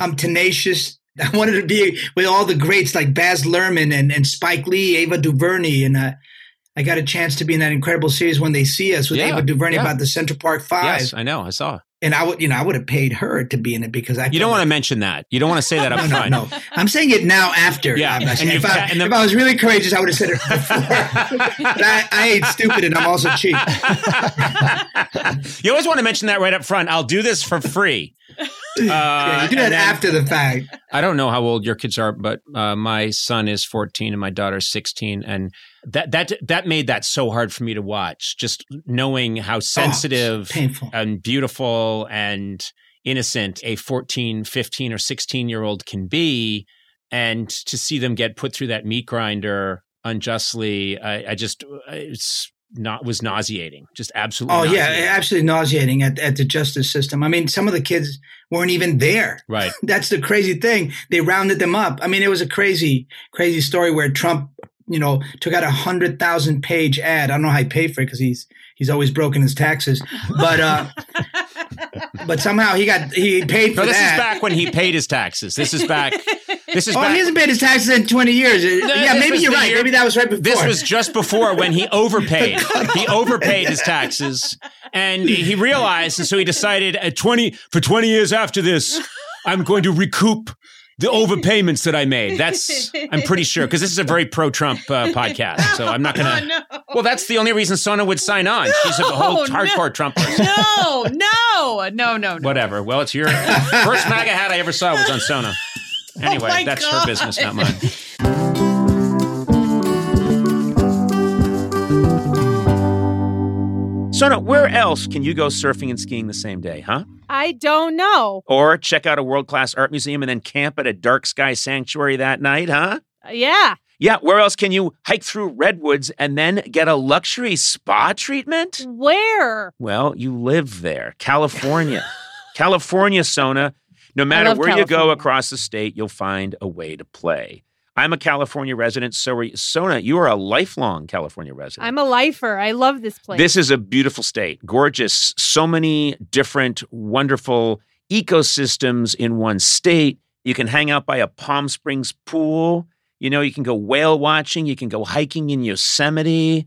I'm tenacious. I wanted to be with all the greats like Baz Luhrmann and, and Spike Lee, Ava DuVernay, and uh, I got a chance to be in that incredible series when they see us with Yeah, Ava DuVernay yeah. about the Central Park Five. Yes, I know. I saw. And I would, you know, I would have paid her to be in it because I. You don't want to mention that. You don't want to say that up No, no, front. no. I'm saying it now after. Yeah, I'm and if, I, and the- if I was really courageous, I would have said it before. but I, I ain't stupid, and I'm also cheap. you always want to mention that right up front. I'll do this for free. Uh, Yeah, you do that after the fact. I don't know how old your kids are, but uh, my son is 14 and my daughter's 16, and that that that made that so hard for me to watch. Just knowing how sensitive, painful. and beautiful and innocent a 14, 15, or 16 year old can be, and to see them get put through that meat grinder unjustly, I, I just it's not was nauseating. Just absolutely. Oh yeah, absolutely nauseating at, at the justice system. I mean, some of the kids weren't even there. right. That's the crazy thing. They rounded them up. I mean, it was a crazy, crazy story where Trump, you know, took out a hundred thousand page ad. I don't know how he paid for it because he's he's always broken his taxes, but uh, but somehow he got he paid for No, this that. is back when he paid his taxes. This is back. This is Oh, back. he hasn't paid his taxes in 20 years. yeah, maybe you're right. year- Maybe that was right before. This was just before when he overpaid. he overpaid his taxes, and he realized, and so he decided at twenty for twenty years after this, I'm going to recoup the overpayments that I made. That's I'm pretty sure because this is a very pro-Trump uh, podcast, so I'm not gonna. Oh, no. Well, that's the only reason Sona would sign on. She's a whole No, no. hardcore Trump person. No, no, no, no, no. Whatever. Well, it's your first MAGA hat I ever saw was on Sona. Oh anyway, my that's her business, not mine. Sona, where else can you go surfing and skiing the same day, huh? I don't know. Or check out a world class art museum and then camp at a dark sky sanctuary that night, huh? Uh, yeah. Yeah, where else can you hike through redwoods and then get a luxury spa treatment? Where? Well, you live there, California. California, Sona. No matter where you go across the state, you'll find a way to play. I'm a California resident, so are you- Sona, you are a lifelong California resident. I'm a lifer. I love this place. This is a beautiful state, gorgeous, so many different wonderful ecosystems in one state. You can hang out by a Palm Springs pool. You know, you can go whale watching, you can go hiking in Yosemite,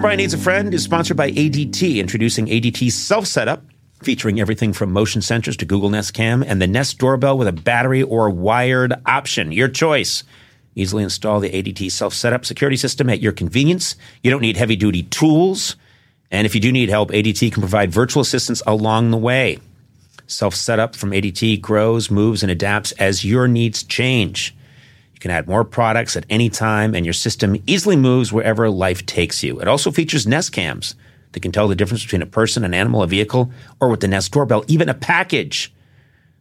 O'Brien Needs a Friend is sponsored by ADT, introducing ADT Self Setup, featuring everything from motion sensors to Google Nest Cam and the Nest doorbell with a battery or wired option. Your choice. Easily install the ADT Self Setup security system at your convenience. You don't need heavy duty tools. And if you do need help, ADT can provide virtual assistance along the way. Self setup from ADT grows, moves, and adapts as your needs change. You can add more products at any time, and your system easily moves wherever life takes you. It also features Nest cams that can tell the difference between a person, an animal, a vehicle, or with the Nest doorbell, even a package.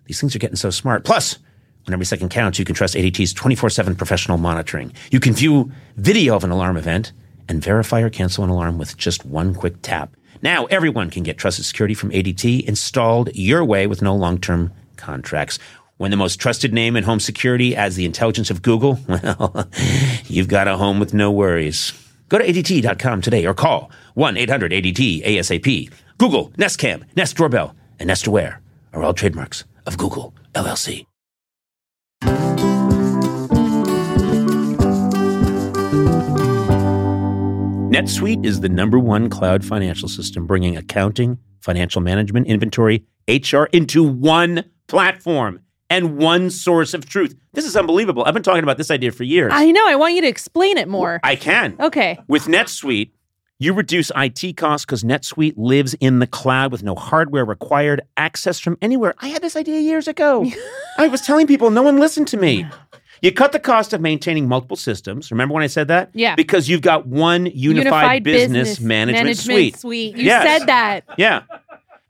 These things are getting so smart. Plus, When every second counts, you can trust ADT's 24 7 professional monitoring. You can view video of an alarm event and verify or cancel an alarm with just one quick tap. Now, everyone can get trusted security from ADT installed your way with no long term contracts. When the most trusted name in home security adds the intelligence of Google, well, you've got a home with no worries. Go to ADT.com today or call 1 800 ADT ASAP. Google, Nest Cam, Nest Doorbell, and Nest Aware are all trademarks of Google LLC. NetSuite is the number one cloud financial system bringing accounting, financial management, inventory, HR into one platform and one source of truth. This is unbelievable. I've been talking about this idea for years. I know. I want you to explain it more. I can. Okay. With NetSuite, you reduce IT costs because NetSuite lives in the cloud with no hardware required, access from anywhere. I had this idea years ago. I was telling people, no one listened to me. You cut the cost of maintaining multiple systems. Remember when I said that? Yeah. Because you've got one unified, business, management, suite. You Yes. said that. Yeah.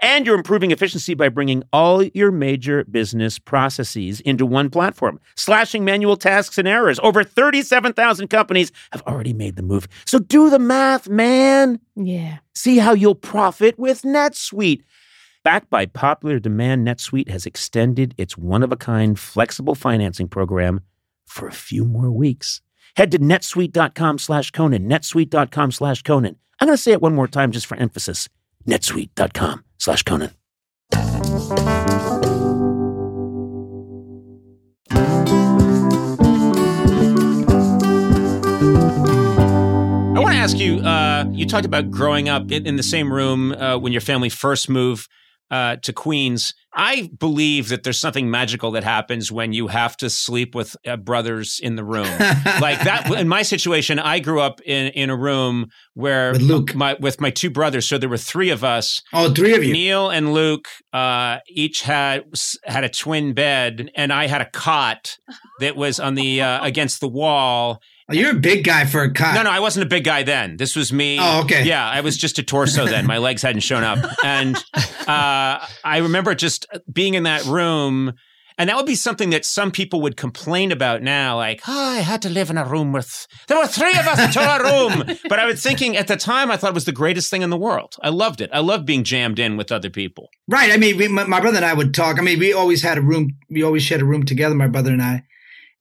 And you're improving efficiency by bringing all your major business processes into one platform, slashing manual tasks and errors. Over 37,000 companies have already made the move. So do the math, man. Yeah. See how you'll profit with NetSuite. Backed by popular demand, NetSuite has extended its one of a kind flexible financing program for a few more weeks. Head to netsuite.com slash Conan, netsuite.com slash Conan. I'm going to say it one more time just for emphasis netsuite.com slash Conan. I want to ask you. Uh, you talked about growing up in, the same room uh, when your family first moved uh, to Queens. I believe that there's something magical that happens when you have to sleep with uh, brothers in the room. like that. In my situation, I grew up in in a room where With Luke. my with my two brothers. So there were three of us. Oh, three of you. Neil and Luke uh, each had had a twin bed, and I had a cot that was on the uh, against the wall. You're a big guy for a cot. No, no, I wasn't a big guy then. This was me. Oh, okay. Yeah, I was just a torso then. My legs hadn't shown up, and uh, I remember just being in that room. And that would be something that some people would complain about now, like, oh, I had to live in a room with, there were three of us to a room. But I was thinking at the time, I thought it was the greatest thing in the world. I loved it. I loved being jammed in with other people. Right. I mean, we, my, my brother and I would talk. I mean, we always had a room. We always shared a room together, my brother and I.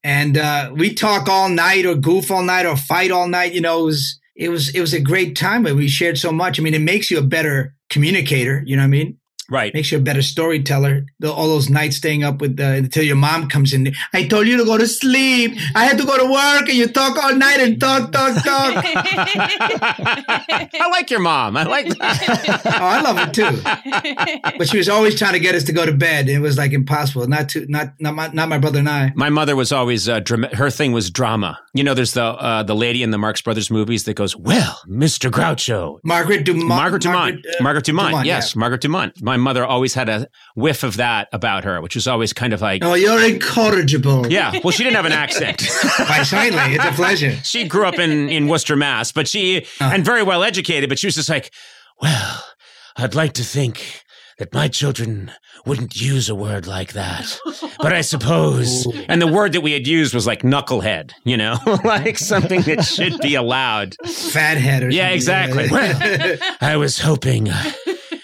And uh, we talk all night or goof all night or fight all night. You know, it was it was it was a great time. We shared so much. I mean, it makes you a better communicator. You know what I mean? Right. Makes you a better storyteller. The, all those nights staying up with uh, until your mom comes in. I told you to go to sleep. I had to go to work, and you talk all night and talk, talk, talk. I like your mom. I like that. oh, I love her too. But she was always trying to get us to go to bed. It was like impossible. Not to not not my, not my brother and I. My mother was always uh, dram- her thing was drama. You know, there's the uh, the lady in the Marx Brothers movies that goes, "Well, Mr. Groucho." Margaret Dumont. Margaret Dumont. uh, Margaret Dumont. Dumont, yes, Margaret Dumont. My mother always had a whiff of that about her, which was always kind of like, Oh, you're incorrigible. yeah. Well, she didn't have an accent. Quite certainly. It's a pleasure. she grew up in in Worcester, Mass, but she and very well educated. But she was just like, well, I'd like to think that my children wouldn't use a word like that, but I suppose. And the word that we had used was like knucklehead, you know, like something that should be allowed. Fathead or Yeah, exactly. Well, I was hoping. uh,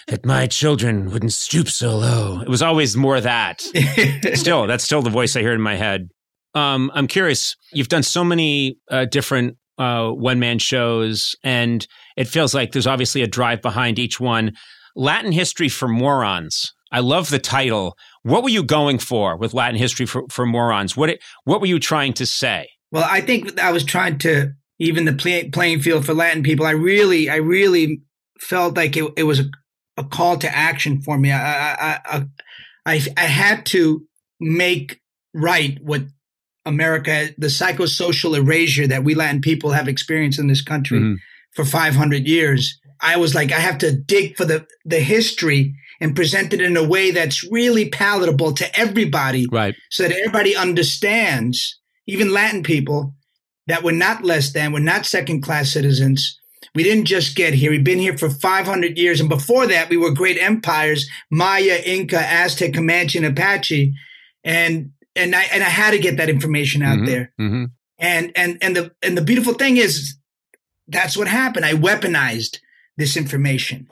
That my children wouldn't stoop so low. It was always more that. still, that's still the voice I hear in my head. Um, I'm curious. You've done so many uh, different uh, one man shows, and it feels like there's obviously a drive behind each one. Latin History for Morons. I love the title. What were you going for with Latin History for, for Morons? What it, what were you trying to say? Well, I think I was trying to even the play, playing field for Latin people. I really, I really felt like it, it was a, call to action for me. I, I, I, I, I had to make right what America, the psychosocial erasure that we Latin people have experienced in this country Mhm. for 500 years. I was like, I have to dig for the, the history and present it in a way that's really palatable to everybody Right. so that everybody understands, even Latin people, that we're not less than, we're not second class citizens. We didn't just get here. We've been here for 500 years. And before that, we were great empires Maya, Inca, Aztec, Comanche, and Apache. And and I and I had to get that information out Mhm. there. Mhm. And and and the and the beautiful thing is that's what happened. I weaponized this information.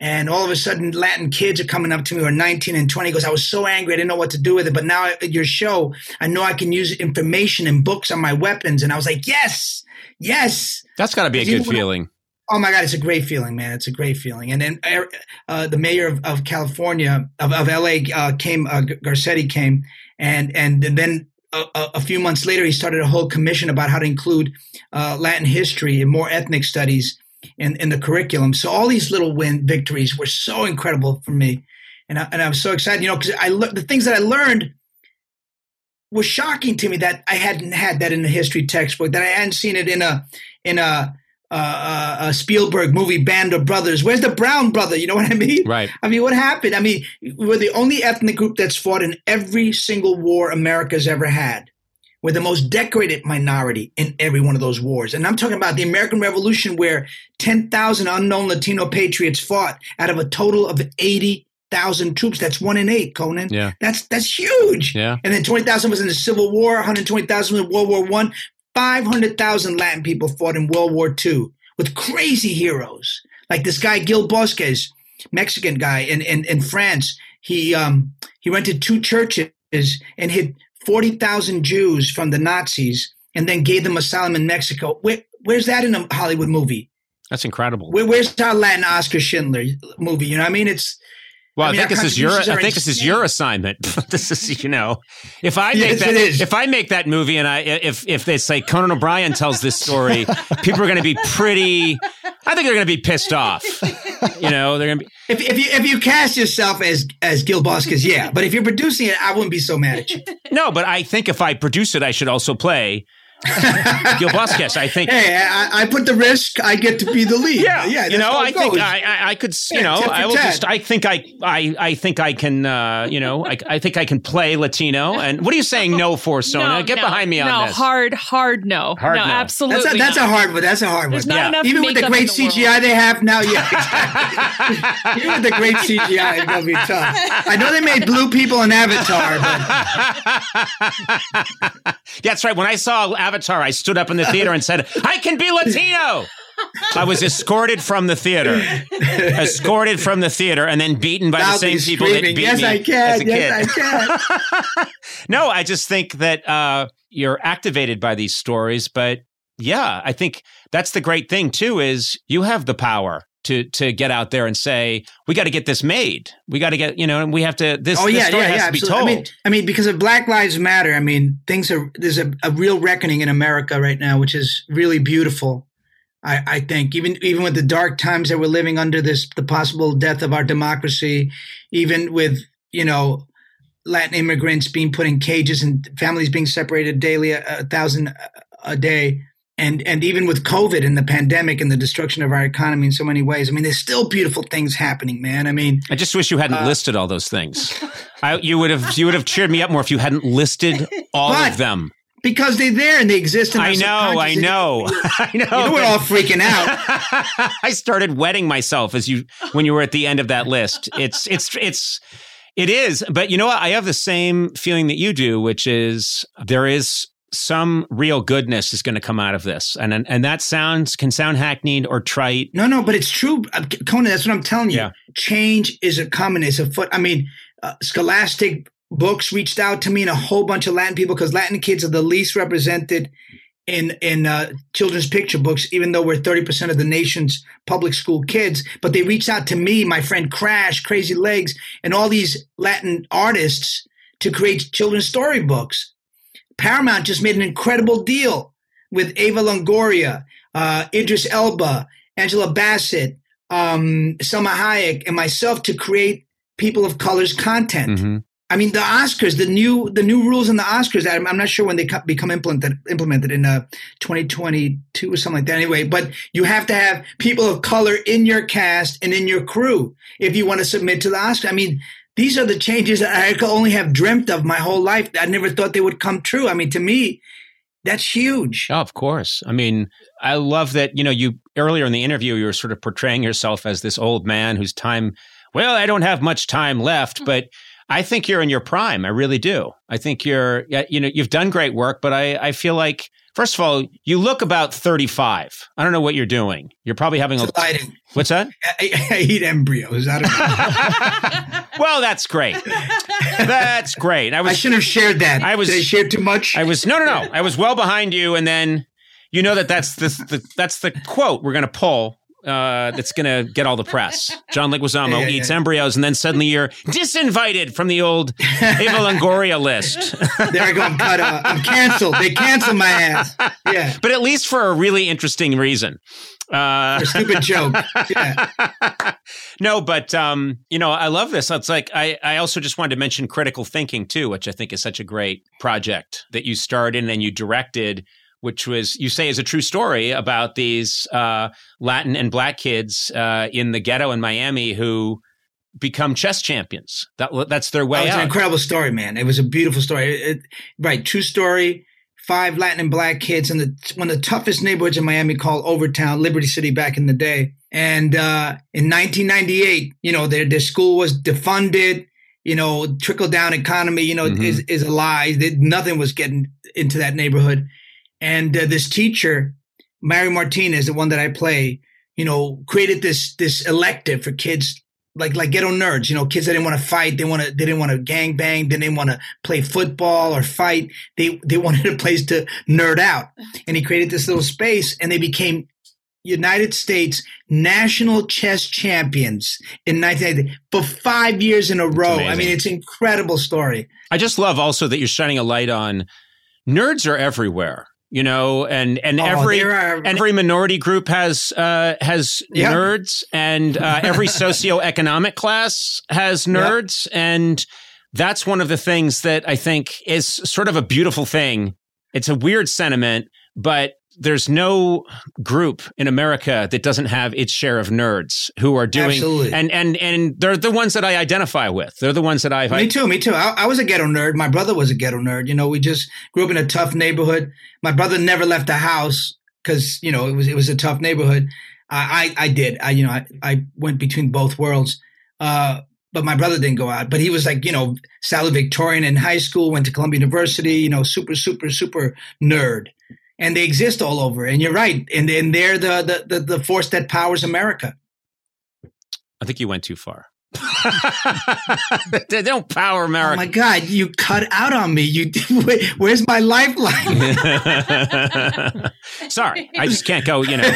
And all of a sudden, Latin kids are coming up to me who are 19 and 20. Goes, I was so angry, I didn't know what to do with it. But now at your show, I know I can use information and books on my weapons. And I was like, yes, yes. That's got to be a good feeling. Oh my God, it's a great feeling, man. It's a great feeling. And then uh, the mayor of, of California, of, of LA, uh, came, uh, Garcetti came, and and then a, a a few months later, he started a whole commission about how to include uh, Latin history and more ethnic studies in, in the curriculum. So all these little win victories were so incredible for me, and I, and I was so excited, you know, because I le- the things that I learned was shocking to me that I hadn't had that in the history textbook, that I hadn't seen it in a in a uh, uh, a Spielberg movie, Band of Brothers. Where's the Brown brother? You know what I mean? Right. I mean, what happened? I mean, we're the only ethnic group that's fought in every single war America's ever had. We're the most decorated minority in every one of those wars. And I'm talking about the American Revolution, where 10,000 unknown Latino patriots fought out of a total of 80,000 troops. That's one in eight, Conan. Yeah. That's that's huge. Yeah. And then 20,000 was in the Civil War, 120,000 in World War One, 500,000 Latin people fought in World War II with crazy heroes like this guy Gil Bosques, Mexican guy in, in, in France. He um he rented two churches and hid 40,000 Jews from the Nazis and then gave them asylum in Mexico. Where, where's that in a Hollywood movie? That's incredible. Where, where's our Latin Oscar Schindler movie? You know what I mean? It's Well, I, I mean, think this is your. I think this is your assignment. this is, you know, if I make Yes, that, if I make that movie, and I, if if they say Conan O'Brien tells this story, people are going to be pretty. I think they're going to be pissed off. You know, they're going to be. if, if you if you cast yourself as as Gil yeah. But if you're producing it, I wouldn't be so mad at you. No, but I think if I produce it, I should also play Gil Bosques. I think. Hey, I, I put the risk. I get to be the lead. Yeah, yeah. you know, I it think. I, I, I could, s- you Yeah, know, I will tat. just, I think I, I, I think I can, uh, you know, I, I think I can play Latino. And what are you saying no for, Sona? No, Get no, behind me on no, this. hard, hard no. Hard no, no. absolutely. That's a, that's a hard one. That's a hard There's one. not Yeah. enough Even with the great the CGI world. they have now, yeah. Even with the great CGI, it's gonna be tough. I know they made blue people in Avatar, but That's right. When I saw Avatar, I stood up in the theater and said, I can be Latino. I was escorted from the theater, escorted from the theater, and then beaten by the loudly same people that beat "Yes, me I as can! a Yes, kid. I can!" no, I just think that uh, you're activated by these stories. But yeah, I think that's the great thing too is you have the power to to get out there and say we got to get this made. We got to get you know, and we have to. This, oh this yeah, story yeah, has yeah. to be told. I mean, I mean, because of Black Lives Matter, I mean, things are there's a, a real reckoning in America right now, which is really beautiful. I, I think even even with the dark times that we're living under, this the possible death of our democracy, even with you know Latin immigrants being put in cages and families being separated daily, a, a thousand a- a day. And, and even with COVID and the pandemic and the destruction of our economy in so many ways, I mean, there's still beautiful things happening, man. I mean, I just wish you hadn't Uh, listed all those things. I, you would have you would have cheered me up more if you hadn't listed all But- of them. because they're there and they exist in I know, I know, I know. You know we're all freaking out. I started wetting myself as you when you were at the end of that list. It's it's it's it is, but you know what? I have the same feeling that you do, which is there is some real goodness is going to come out of this, and and, and that sounds can sound hackneyed or trite. No, no, but it's true, Uh, Conan. That's what I'm telling you. Yeah. Change is a coming. It's a foot. I mean, uh, Scholastic Books reached out to me and a whole bunch of Latin people because Latin kids are the least represented in in uh, children's picture books, even though we're 30 percent of the nation's public school kids. But they reached out to me, my friend Crash, Crazy Legs, and all these Latin artists to create children's storybooks. Paramount just made an incredible deal with Eva Longoria, uh, Idris Elba, Angela Bassett, um, Salma Hayek, and myself to create people of color's content. Mhm. I mean, the Oscars, the new the new rules in the Oscars. I'm, I'm not sure when they co- become implemented implemented in uh, 2022 or something like that. Anyway, but you have to have people of color in your cast and in your crew if you want to submit to the Oscar. I mean, these are the changes that I could only have dreamt of my whole life. I never thought they would come true. I mean, to me, that's huge. Oh, of course. I mean, I love that, you know, you earlier in the interview, you were sort of portraying yourself as this old man whose time, well, I don't have much time left, but I think you're in your prime. I really do. I think you're, you know, you've done great work, but I, I feel like, first of all, you look about 35. I don't know what you're doing. You're probably having It's a. lighting. What's that? I, I eat embryos. I well, that's great. That's great. I I shouldn't have shared that. I was- Did I share too much? I was, no, no, no. I was well behind you. And then you know that that's the, the that's the quote we're going to pull. Uh, that's going to get all the press. John Leguizamo Yeah, yeah, eats yeah. embryos, and then suddenly you're disinvited from the old Eva Longoria list. there I go. I'm cut. Uh, I'm canceled. They canceled my ass. Yeah. but at least for a really interesting reason. Uh, a stupid joke. Yeah. no, but um, you know, I love this. It's like I, I also just wanted to mention critical thinking too, which I think is such a great project that you started and you directed, which was you say is a true story about these uh, Latin and Black kids uh, in the ghetto in Miami who become chess champions. That that's their way was an out. incredible story, man. It was a beautiful story. It- it- right, true story. Five Latin and black kids in the one of the toughest neighborhoods in Miami called Overtown, Liberty City back in the day. And uh, in 1998, you know, their their school was defunded. You know, trickle down economy. You know, Mhm. is is a lie. That nothing was getting into that neighborhood. And uh, this teacher, Mario Martinez, the one that I play, you know, created this this elective for kids like like ghetto nerds, you know, kids that didn't want to fight, they want to they didn't want to gang bang, they didn't want to play football or fight. They they wanted a place to nerd out. And he created this little space and they became United States national chess champions in 1990 for 5 years in a row. I mean, it's an incredible story. I just love also that you're shining a light on nerds are everywhere. You know, and and Oh, every are- and every minority group has uh, has nerds, and uh, every socioeconomic class has nerds, and that's one of the things that I think is sort of a beautiful thing. It's a weird sentiment, but there's no group in America that doesn't have its share of nerds who are doing Absolutely. and and and they're the ones that I identify with. They're the ones that I Me too. Me too. I, I was a ghetto nerd. My brother was a ghetto nerd. You know, we just grew up in a tough neighborhood. My brother never left the house because you know it was it was a tough neighborhood. I I, I did. I you know I, I went between both worlds. Uh, but my brother didn't go out. But he was like you know salutatorian in high school. Went to Columbia University. You know, super super super nerd. And they exist all over. And you're right. And and they're the the the, the force that powers America. I think you went too far. they don't power Oh America. my God! You cut out on me. You where's my lifeline? Sorry, I just can't go. You know,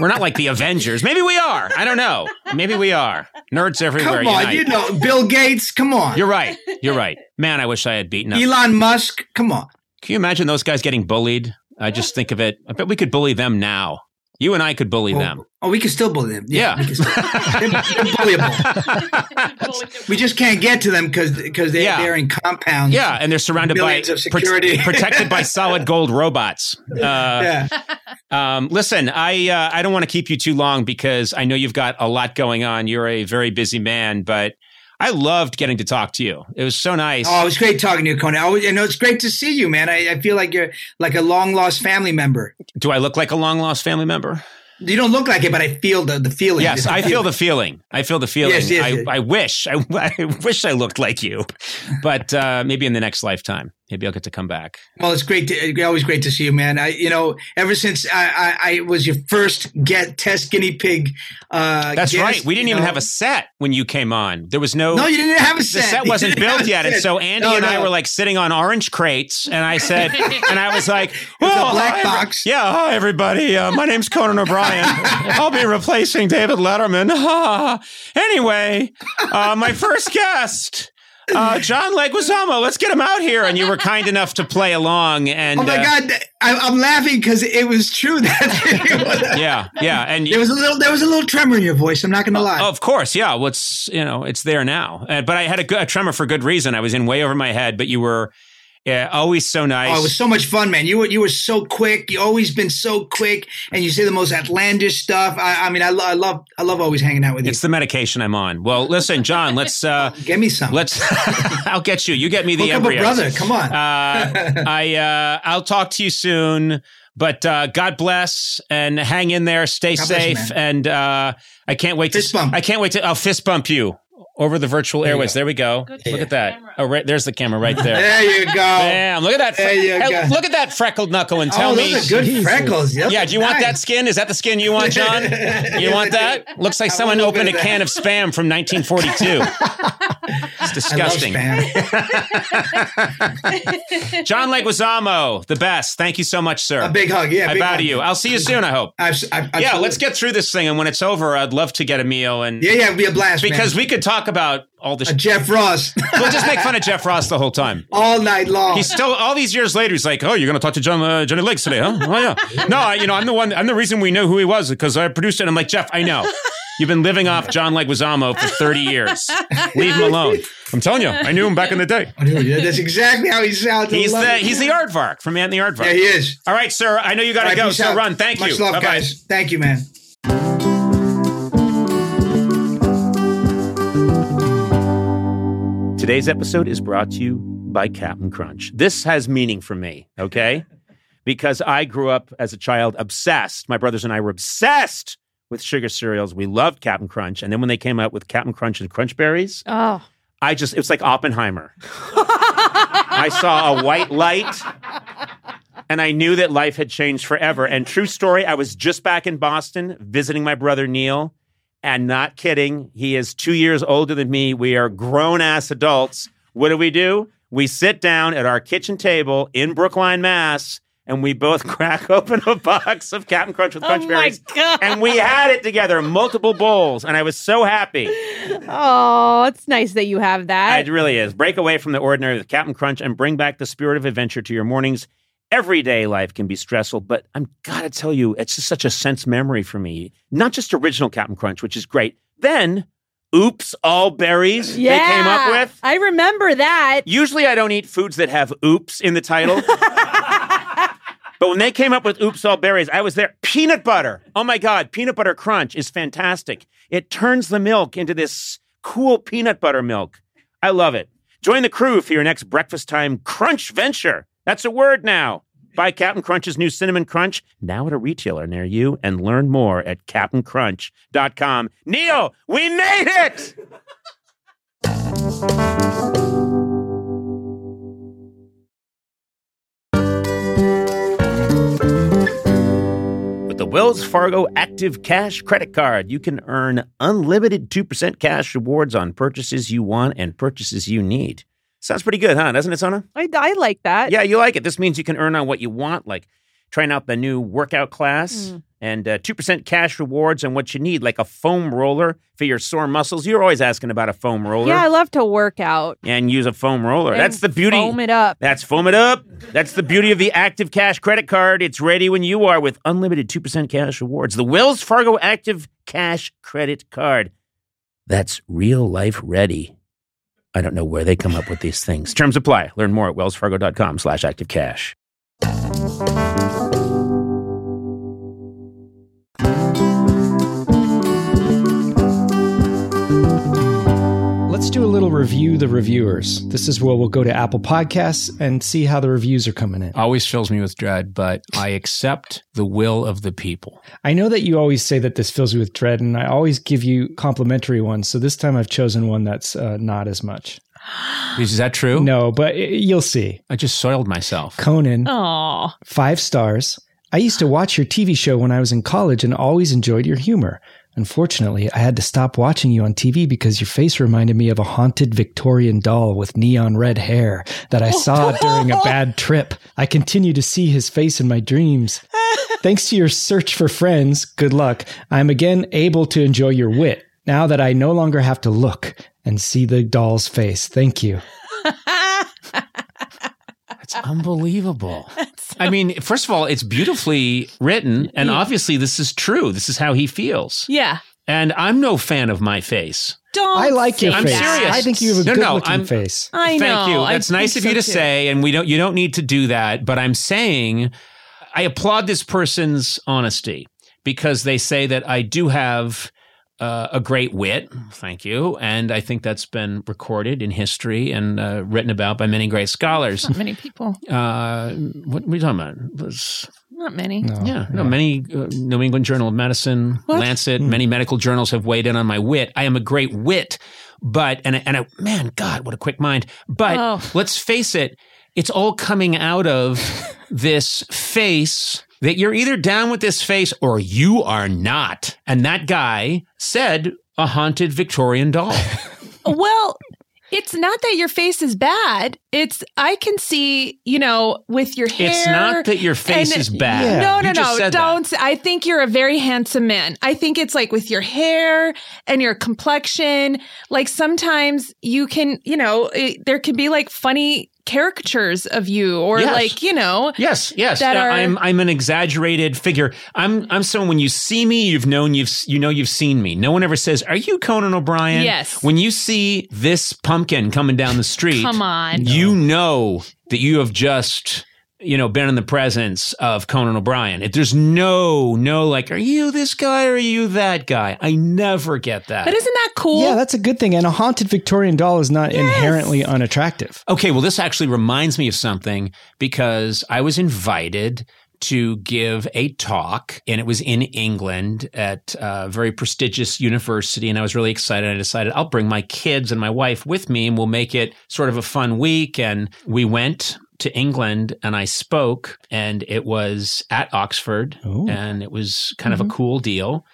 we're not like the Avengers. Maybe we are. I don't know. Maybe we are. Nerds everywhere. Come on, unite. you know Bill Gates. Come on, You're right. You're right. Man, I wish I had beaten up. Elon Musk. Come on. Can you imagine those guys getting bullied? I just think of it. I bet we could bully them now. You and I could bully Oh, them. Oh, we could still bully them. Yeah. we still, they're, they're bullyable. We just can't get to them because because they, Yeah. they're in compounds. Yeah, and they're surrounded by Millions of security. protected by solid gold robots. Uh, yeah. Um, listen, I uh, I don't want to keep you too long because I know you've got a lot going on. You're a very busy man, but I loved getting to talk to you. It was so nice. Oh, it was great talking to you, Conan. I, always- I know it's great to see you, man. I, I feel like you're like a long lost family member. Do I look like a long lost family member? You don't look like it, but I feel the the feeling. Yes, the I feel the feeling. I feel the feeling. Yes, yes, I, yes. I wish, I, I wish I looked like you, but uh, maybe in the next lifetime, maybe I'll get to come back. Well, it's great to always great to see you, man. I you know ever since I I, I was your first get test guinea pig. Uh, That's guest, right. We didn't even know. have a set when you came on. There was no. No, you didn't have a set. the set. wasn't built yet, and so Andy No, and I were like sitting on orange crates, and I said, and I was like, was a "Oh, black hi, box. Yeah, hi everybody. Uh, my name's Conan O'Brien. I'll be replacing David Letterman. anyway, uh, my first guest. Uh, John Leguizamo, let's get him out here. And you were kind enough to play along. And Oh my uh, god, I, I'm laughing because it was true that yeah, yeah, and there was a little there was a little tremor in your voice. I'm not going to lie. Of course, yeah. Well, you know it's there now, uh, but I had a, good, a tremor for good reason. I was in way over my head, but you were yeah, always so nice. Oh, it was so much fun, man. You were you were so quick. You always been so quick, and you say the most outlandish stuff. I, I mean, I, lo- I love I love always hanging out with you. it's the medication I'm on. Well, listen, John, let's uh, Give me some. let's. I'll get you. You get me the Hook up a embryos. brother. Come on. Uh, I uh, I'll talk to you soon. But uh, God bless and hang in there. Stay God safe. and uh, I can't wait Fist to. bump. I can't wait to. I'll fist bump you. Over the virtual There airways. There we go. Look at that. Oh, right there's the camera right there. There you go. Bam! Look at that. There you Hey, go. Look at that freckled knuckle and tell oh, me. those are good Jesus. freckles. Those Yeah, do you want that skin? Is that the skin you want, John? You want that? Looks like someone opened a bit of can of spam from 1942. It's disgusting. I love spam. John Leguizamo, the best. Thank you so much, sir. a big hug. Yeah, I bow hug. to you. I'll see you soon, I hope. I've, I've, Yeah, absolutely. let's get through this thing. And when it's over, I'd love to get a meal. And Yeah, yeah, it'd be a blast, because man. we could talk about all this. A Jeff Ross we'll just make fun of Jeff Ross the whole time. all night long. He's still all these years later. He's like, "Oh, you're going to talk to John uh, Johnny Legs today, huh? Oh yeah. No, I, you know, I'm the one. I'm the reason we know who he was because I produced it. I'm like, Jeff, I know. You've been living off John Leguizamo for 30 years. Leave him alone. I'm telling you, I knew him back in the day. Yeah, That's exactly how he sounds. He's the it. he's the aardvark from Man the Aardvark. Yeah, he is. All right, sir. I know you got to right, go. So out. run. Thank Much you. love, Bye-bye. guys. Thank you, man. Today's episode is brought to you by Captain Crunch. This has meaning for me, okay? Because I grew up as a child obsessed. My brothers and I were obsessed with sugar cereals. We loved Captain Crunch. And then when they came out with Captain Crunch and Crunch Berries, Oh. I just, it was like Oppenheimer. I saw a white light and I knew that life had changed forever. And true story, I was just back in Boston visiting my brother Neil. And not kidding, he is two years older than me. We are grown ass adults. What do we do? We sit down at our kitchen table in Brookline, Mass, and we both crack open a box of Captain Crunch with oh Crunch Oh my Berries. God. And we had it together, multiple bowls, and I was so happy. Oh, it's nice that you have that. It really is. Break away from the ordinary with Captain Crunch and bring back the spirit of adventure to your mornings. Everyday life can be stressful, but I'm gotta tell you, it's just such a sense memory for me. Not just original Captain Crunch, which is great. Then, oops, all berries yeah. they came up with. I remember that. Usually I don't eat foods that have oops in the title. but when they came up with oops all berries, I was there. Peanut butter. Oh my God, peanut butter crunch is fantastic. It turns the milk into this cool peanut butter milk. I love it. Join the crew for your next breakfast time crunch venture. That's a word now. Buy Captain Crunch's new Cinnamon Crunch now at a retailer near you and learn more at CaptainCrunch.com. Neil, we made it! With the Wells Fargo Active Cash Credit Card, you can earn unlimited 2% cash rewards on purchases you want and purchases you need. Sounds pretty good, huh? Doesn't it, Sona? I, I like that. Yeah, you like it. This means you can earn on what you want, like trying out the new workout class Mm. and uh, 2% cash rewards on what you need, like a foam roller for your sore muscles. You're always asking about a foam roller. Yeah, I love to work out. and use a foam roller. and That's the beauty. Foam it up. That's foam it up. That's the beauty of the Active Cash credit card. It's ready when you are with unlimited 2% cash rewards. The Wells Fargo Active Cash credit card. That's real life ready. I don't know where they come up with these things. Terms apply. Learn more at wellsfargo.com slash active do a little review the reviewers. This is where we'll go to Apple Podcasts and see how the reviews are coming in. Always fills me with dread, but I accept the will of the people. I know that you always say that this fills you with dread, and I always give you complimentary ones. So this time I've chosen one that's uh, not as much. Is that true? No, but i- you'll see. I just soiled myself. Conan, Aww. Five stars. I used to watch your TV show when I was in college and always enjoyed your humor. Unfortunately, I had to stop watching you on TV because your face reminded me of a haunted Victorian doll with neon red hair that I saw during a bad trip. I continue to see his face in my dreams. Thanks to your search for friends, good luck, I'm again able to enjoy your wit now that I no longer have to look and see the doll's face. Thank you. It's unbelievable. I mean, first of all, it's beautifully written, and obviously, this is true. This is how he feels. yeah. And I'm no fan of my face. Don't. I like your say I'm face. that. serious. I think you have a No, good no, looking I'm- face. I know. Thank you. I That's nice of think you so to too. say, and we don't. You don't need to do that. But I'm saying, I applaud this person's honesty because they say that I do have uh, a great wit. Thank you, and I think that's been recorded in history and uh, written about by many great scholars. Not many people. Uh, what are we talking about? Was Not many. No. Yeah, no, many uh, New England Journal of Medicine, What? Lancet, many medical journals have weighed in on my wit. I am a great wit, but and and a, man, God, what a quick mind. But Oh. let's face it, it's all coming out of this face that you're either down with this face or you are not. And that guy said a haunted Victorian doll. Well, it's not that your face is bad. It's I can see, you know, with your hair. It's not that your face and- is bad. Yeah. No, no, You just no. said. Don't. say- I think you're a very handsome man. I think it's like with your hair and your complexion. Like sometimes you can, you know, it, there can be like funny caricatures of you, or Yes. like, you know, Yes, yes. that Uh, are- I'm I'm an exaggerated figure. I'm I'm someone when you see me, you've known you've you know you've seen me. No one ever says, "Are you Conan O'Brien?" Yes. When you see this pumpkin coming down the street, come on. you know that you have just you know been in the presence of Conan O'Brien. If there's no no like, are you this guy or are you that guy? I never get that. But isn't that cool? Yeah, that's a good thing. And a haunted Victorian doll is not inherently unattractive. Okay, well, this actually reminds me of something because I was invited to give a talk, and it was in England at a very prestigious university. And I was really excited. I decided I'll bring my kids and my wife with me, and we'll make it sort of a fun week. And we went to England and I spoke, and it was at Oxford, Ooh. and it was kind of a cool deal.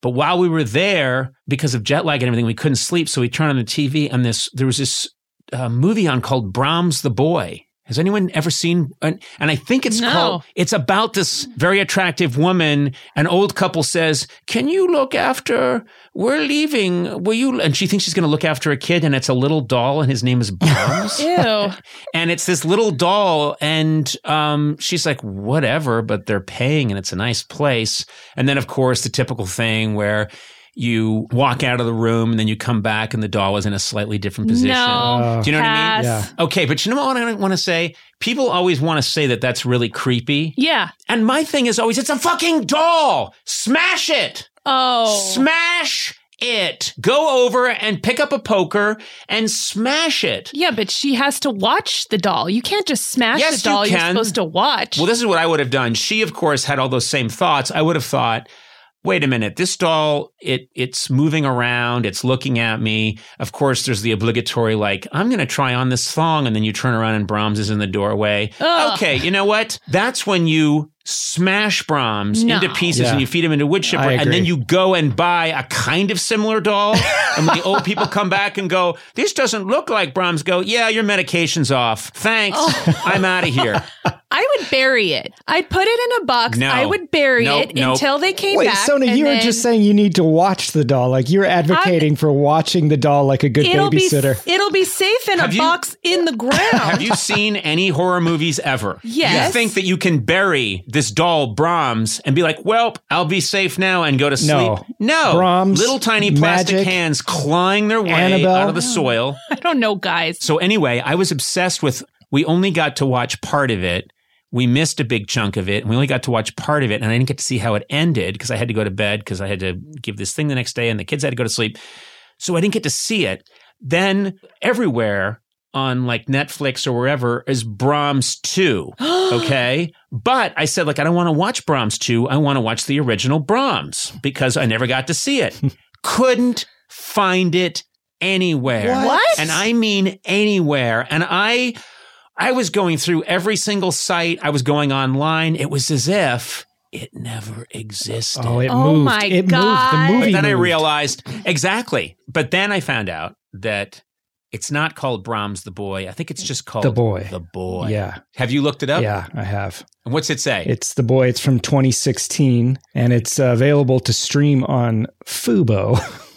But while we were there, because of jet lag and everything, we couldn't sleep. So we turned on the TV, and this there was this uh, movie on called Brahms the Boy. Has anyone ever seen? And, and I think it's No. called. It's about this very attractive woman. An old couple says, "Can you look after? We're leaving. Will you?" And she thinks she's going to look after a kid, and it's a little doll, and his name is Brahms. Ew. and it's this little doll and um, she's like whatever but they're paying and it's a nice place and then of course the typical thing where you walk out of the room and then you come back and the doll is in a slightly different position No. do you know what i mean Yeah. okay but you know what i want to say people always want to say that that's really creepy Yeah. and my thing is always it's a fucking doll smash it Oh. smash it go over and pick up a poker and smash it yeah, but she has to watch the doll. You can't just smash Yes, the doll you you're supposed to watch. Well, this is what I would have done. She, of course, had all those same thoughts. I would have thought, wait a minute, this doll, it it's moving around, it's looking at me. Of course, there's the obligatory like, I'm going to try on this thong, and then you turn around and Brahms is in the doorway. Ugh. Okay, you know what? That's when you smash Brahms No. into pieces Yeah. and you feed him into wood chipper, and then you go and buy a kind of similar doll. and when the old people come back and go, this doesn't look like Brahms, go, yeah, your medication's off. Thanks. Oh. I'm out of here. I would bury it. I'd put it in a box. No. I would bury Nope, it nope. until they came Wait, back. Sona, and you were then just saying you need to watch the doll. Like you're advocating for watching the doll like a good it'll babysitter. be it'll be safe in Have a you- box in the ground. Have you seen any horror movies ever? Yes. You think that you can bury this doll Brahms and be like, well, I'll be safe now and go to sleep? No. No. Brahms, Little tiny plastic Magic, hands clawing their way Annabelle. out of the soil. I don't know, guys. So anyway, I was obsessed with, we only got to watch part of it. We missed a big chunk of it and we only got to watch part of it and I didn't get to see how it ended because I had to go to bed because I had to give this thing the next day and the kids had to go to sleep. So I didn't get to see it. Then everywhere on like Netflix or wherever is Brahms 2. Okay. But I said, like, I don't want to watch Brahms 2. I want to watch the original Brahms because I never got to see it. Couldn't find it anywhere. What? And I mean anywhere. And I I was going through every single site. I was going online. It was as if it never existed. Oh, it Oh moved. my it moved. God. The movie but then I realized exactly. But then I found out that it's not called Brahms the Boy. I think it's just called The Boy. The Boy. Yeah. Have you looked it up? Yeah, I have. And what's it say? It's the boy. It's from 2016, and it's uh, available to stream on Fubo.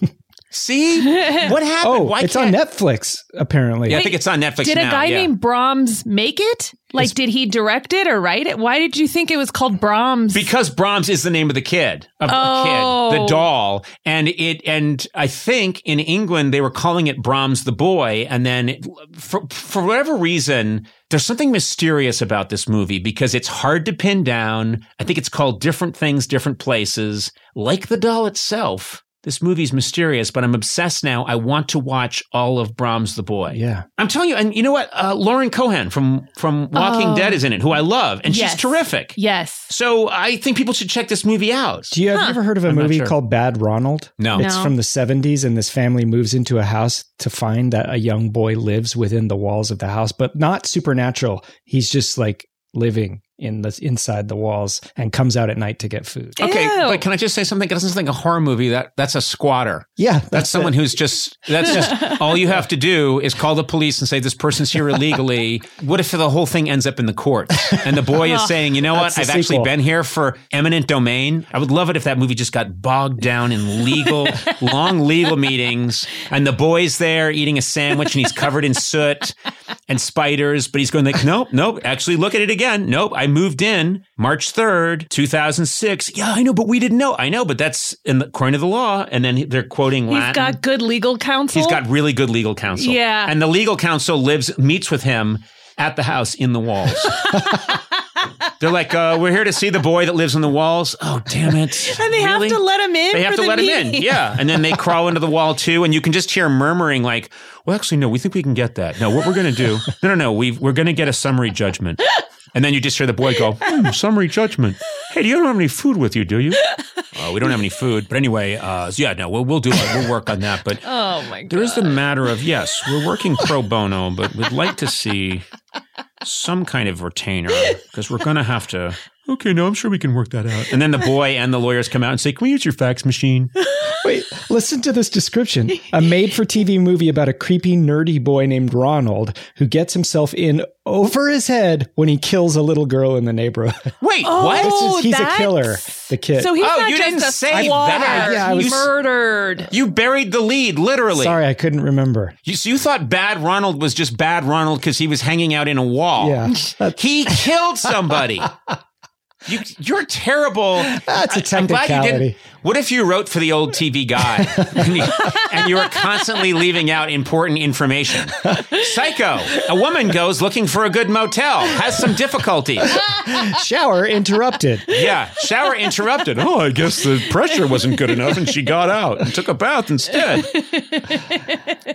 See what happened? oh, Why it's on can't- Netflix apparently. Yeah, I think it's on Netflix Did now. a guy yeah. named Brahms make it? Like, did he direct it or write it? Why did you think it was called Brahms? because Brahms is the name of the kid, of the Oh. kid, the oh. doll, and it, and I think in England they were calling it Brahms the boy, and then it, for for whatever reason, there's something mysterious about this movie because it's hard to pin down. I think it's called different things, different places, like the doll itself. This movie's mysterious, but I'm obsessed now. I want to watch all of Brahms the Boy. Yeah. I'm telling you, and you know what? Uh, Lauren Cohan from from Walking Oh. Dead is in it, who I love, and Yes. she's terrific. Yes. So I think people should check this movie out. Do you have you ever heard of a I'm movie sure. called Bad Ronald? No. It's No. from the 70s, and this family moves into a house to find that a young boy lives within the walls of the house, but not supernatural. He's just like living in the inside the walls and comes out at night to get food. Okay, Ew. but can I just say something? It doesn't sound like a horror movie. That that's a squatter. Yeah, That's, someone it. who's just that's just all you have to do is call the police and say this person's here illegally. What if the whole thing ends up in the courts and the boy is oh. saying, you know what, I've actually been here for eminent domain. I would love it if that movie just got bogged down in legal, long legal meetings, and the boy's there eating a sandwich and he's covered in soot and spiders, but he's going like, nope, nope. Actually, look at it again. Nope, I moved in March third, two thousand six. Yeah, I know, but we didn't know. I know, but that's in the, according to the law. And then they're quoting He's Latin. got good legal counsel. He's got really good legal counsel. Yeah. And the legal counsel lives, meets with him at the house in the walls. They're like, uh, we're here to see the boy that lives in the walls. Oh, damn it. and they Really? have to let him in. They have to the let him in. Yeah. And then they crawl into the wall too. And you can just hear murmuring like, well, actually, no, we think we can get that. No, what we're going to do, no, no, no, we we're going to get a summary judgment. And then you just hear the boy go, "Hmm, summary judgment. Hey, you don't have any food with you, do you? Uh, we don't have any food. But anyway, uh, yeah, no, we'll, we'll do it. We'll work on that. But Oh my god. there is the matter of yes, we're working pro bono, but we'd like to see some kind of retainer because we're going to have to. Okay, no, I'm sure we can work that out. And then the boy and the lawyers come out and say, "Can we use your fax machine?" Wait, listen to this description. A made for TV movie about a creepy, nerdy boy named Ronald who gets himself in over his head when he kills a little girl in the neighborhood. Wait, Oh, what? This is- he's a killer, the kid. So he's Oh, not you just didn't a say squatter. that. Yeah, I He's was- murdered. You buried the lead, literally. Sorry, I couldn't remember. You, so you thought Bad Ronald was just Bad Ronald because he was hanging out in a wall. Yeah, He killed somebody. You, you're terrible. That's a I- I'm glad you technicality. didn't. What if you wrote for the old TV guy and you, and you were constantly leaving out important information? Psycho. A woman goes looking for a good motel, has some difficulties. shower interrupted. Yeah, shower interrupted. Oh, I guess the pressure wasn't good enough and she got out and took a bath instead.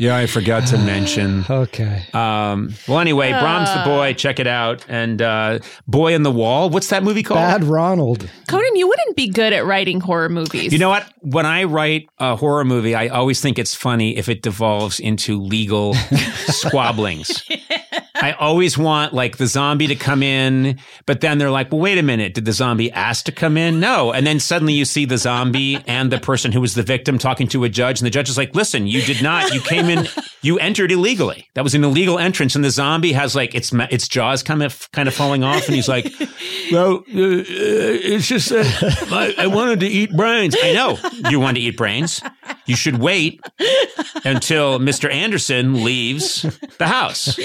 Yeah, I forgot to mention. Okay. Um, well, anyway, Brahms the Boy, check it out. And uh, Boy in the Wall, what's that movie called? Bad Ronald. Conan, you wouldn't be good at writing horror movies. You know what? When I write a horror movie, I always think it's funny if it devolves into legal squabblings. I always want like the zombie to come in, but then they're like, well, wait a minute. Did the zombie ask to come in? No. And then suddenly you see the zombie and the person who was the victim talking to a judge. And the judge is like, listen, you did not, you came in, you entered illegally. That was an illegal entrance. And the zombie has like its, its jaws kind of, kind of falling off. And he's like, well, uh, uh, it's just I, I wanted to eat brains. I know you wanted to eat brains. You should wait until Mr. Anderson leaves the house.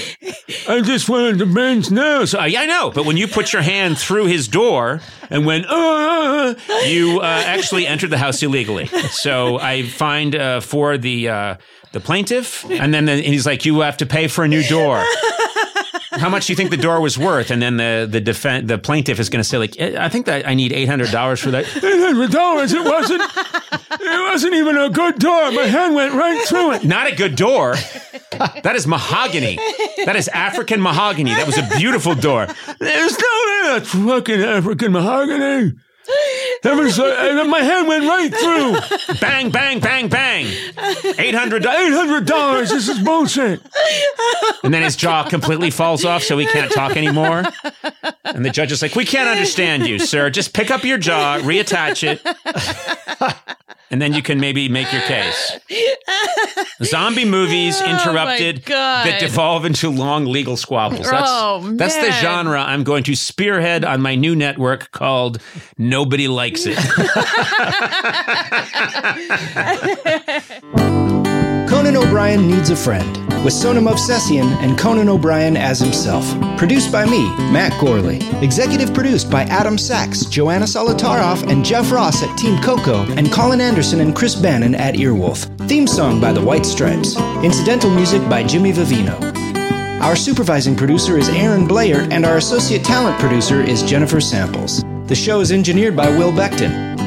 I just wanted the brains now. So, yeah, I know. But when you put your hand through his door and went, uh, you uh, actually entered the house illegally. So I find uh, for the uh, the plaintiff, and then the, he's like, you have to pay for a new door. How much do you think the door was worth? And then the the defen- the plaintiff is going to say, like, "Eh, I think that I need eight hundred dollars for that. Eight hundred dollars? It wasn't. It wasn't even a good door. My hand went right through it. Not a good door. That is mahogany. That is African mahogany. That was a beautiful door. There's no that's fucking African mahogany. That was uh, my hand went right through. Bang, bang, bang, bang. Eight hundred. Dollars. This is bullshit. And then his jaw completely falls off, so he can't talk anymore. And the judge is like, "We can't understand you, sir. Just pick up your jaw, reattach it." And then you can maybe make your case. Zombie movies oh interrupted God. that devolve into long legal squabbles. That's, Oh, that's the genre I'm going to spearhead on my new network called Nobody Likes It. Conan O'Brien Needs a Friend, with Sona Movsesian and Conan O'Brien as himself. Produced by me, Matt Gourley. Executive produced by Adam Sachs, Joanna Solotaroff, and Jeff Ross at Team Coco, and Colin Anderson and Chris Bannon at Earwolf. Theme song by The White Stripes. Incidental music by Jimmy Vivino. Our supervising producer is Aaron Blair, and our associate talent producer is Jennifer Samples. The show is engineered by Will Beckton.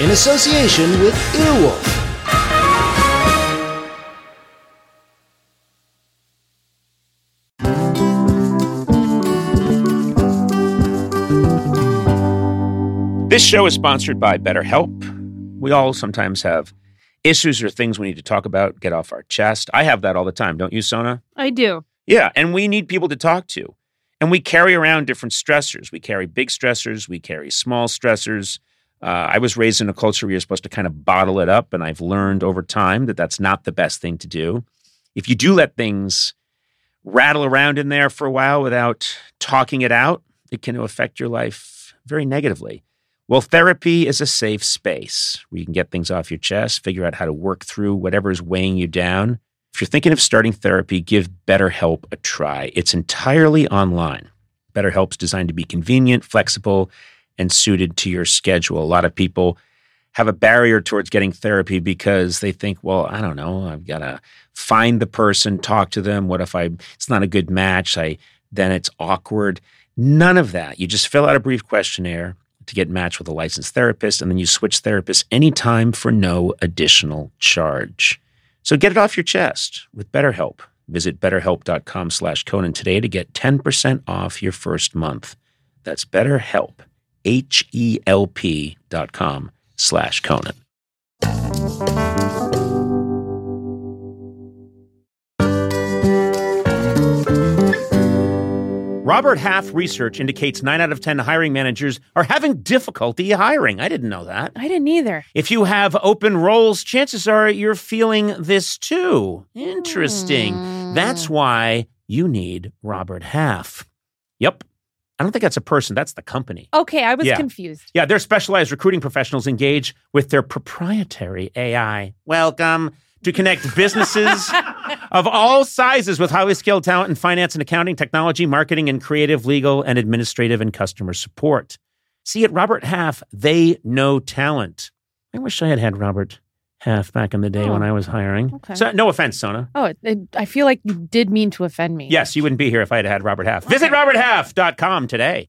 in association with Earwolf. This show is sponsored by BetterHelp. We all sometimes have issues or things we need to talk about, get off our chest. I have that all the time, don't you, Sona? I do. Yeah, and we need people to talk to. And we carry around different stressors. We carry big stressors, we carry small stressors. Uh, I was raised in a culture where you're supposed to kind of bottle it up, and I've learned over time that that's not the best thing to do. If you do let things rattle around in there for a while without talking it out, it can affect your life very negatively. Well, therapy is a safe space where you can get things off your chest, figure out how to work through whatever is weighing you down. If you're thinking of starting therapy, give BetterHelp a try. It's entirely online. BetterHelp's designed to be convenient, flexible, and suited to your schedule. A lot of people have a barrier towards getting therapy because they think, well, I don't know, I've got to find the person, talk to them. What if I it's not a good match? I then it's awkward. None of that. You just fill out a brief questionnaire to get matched with a licensed therapist, and then you switch therapists anytime for no additional charge. So get it off your chest with BetterHelp. Visit betterhelp.com slash Conan today to get 10% off your first month. That's BetterHelp, H-E-L-P dot com slash Conan. Robert Half research indicates 9 out of 10 hiring managers are having difficulty hiring. I didn't know that. I didn't either. If you have open roles, chances are you're feeling this too. Interesting. Hmm. That's why you need Robert Half. Yep. I don't think that's a person, that's the company. Okay, I was Yeah. confused. Yeah, their specialized recruiting professionals engage with their proprietary AI. Welcome to connect businesses of all sizes with highly skilled talent in finance and accounting, technology, marketing, and creative, legal, and administrative and customer support. See, at Robert Half, they know talent. I wish I had had Robert Half back in the day Oh, when I was hiring. okay. So, no offense, Sona. Oh, it, it, I feel like you did mean to offend me. Yes, you wouldn't be here if I had had Robert Half. Visit roberthalf.com today.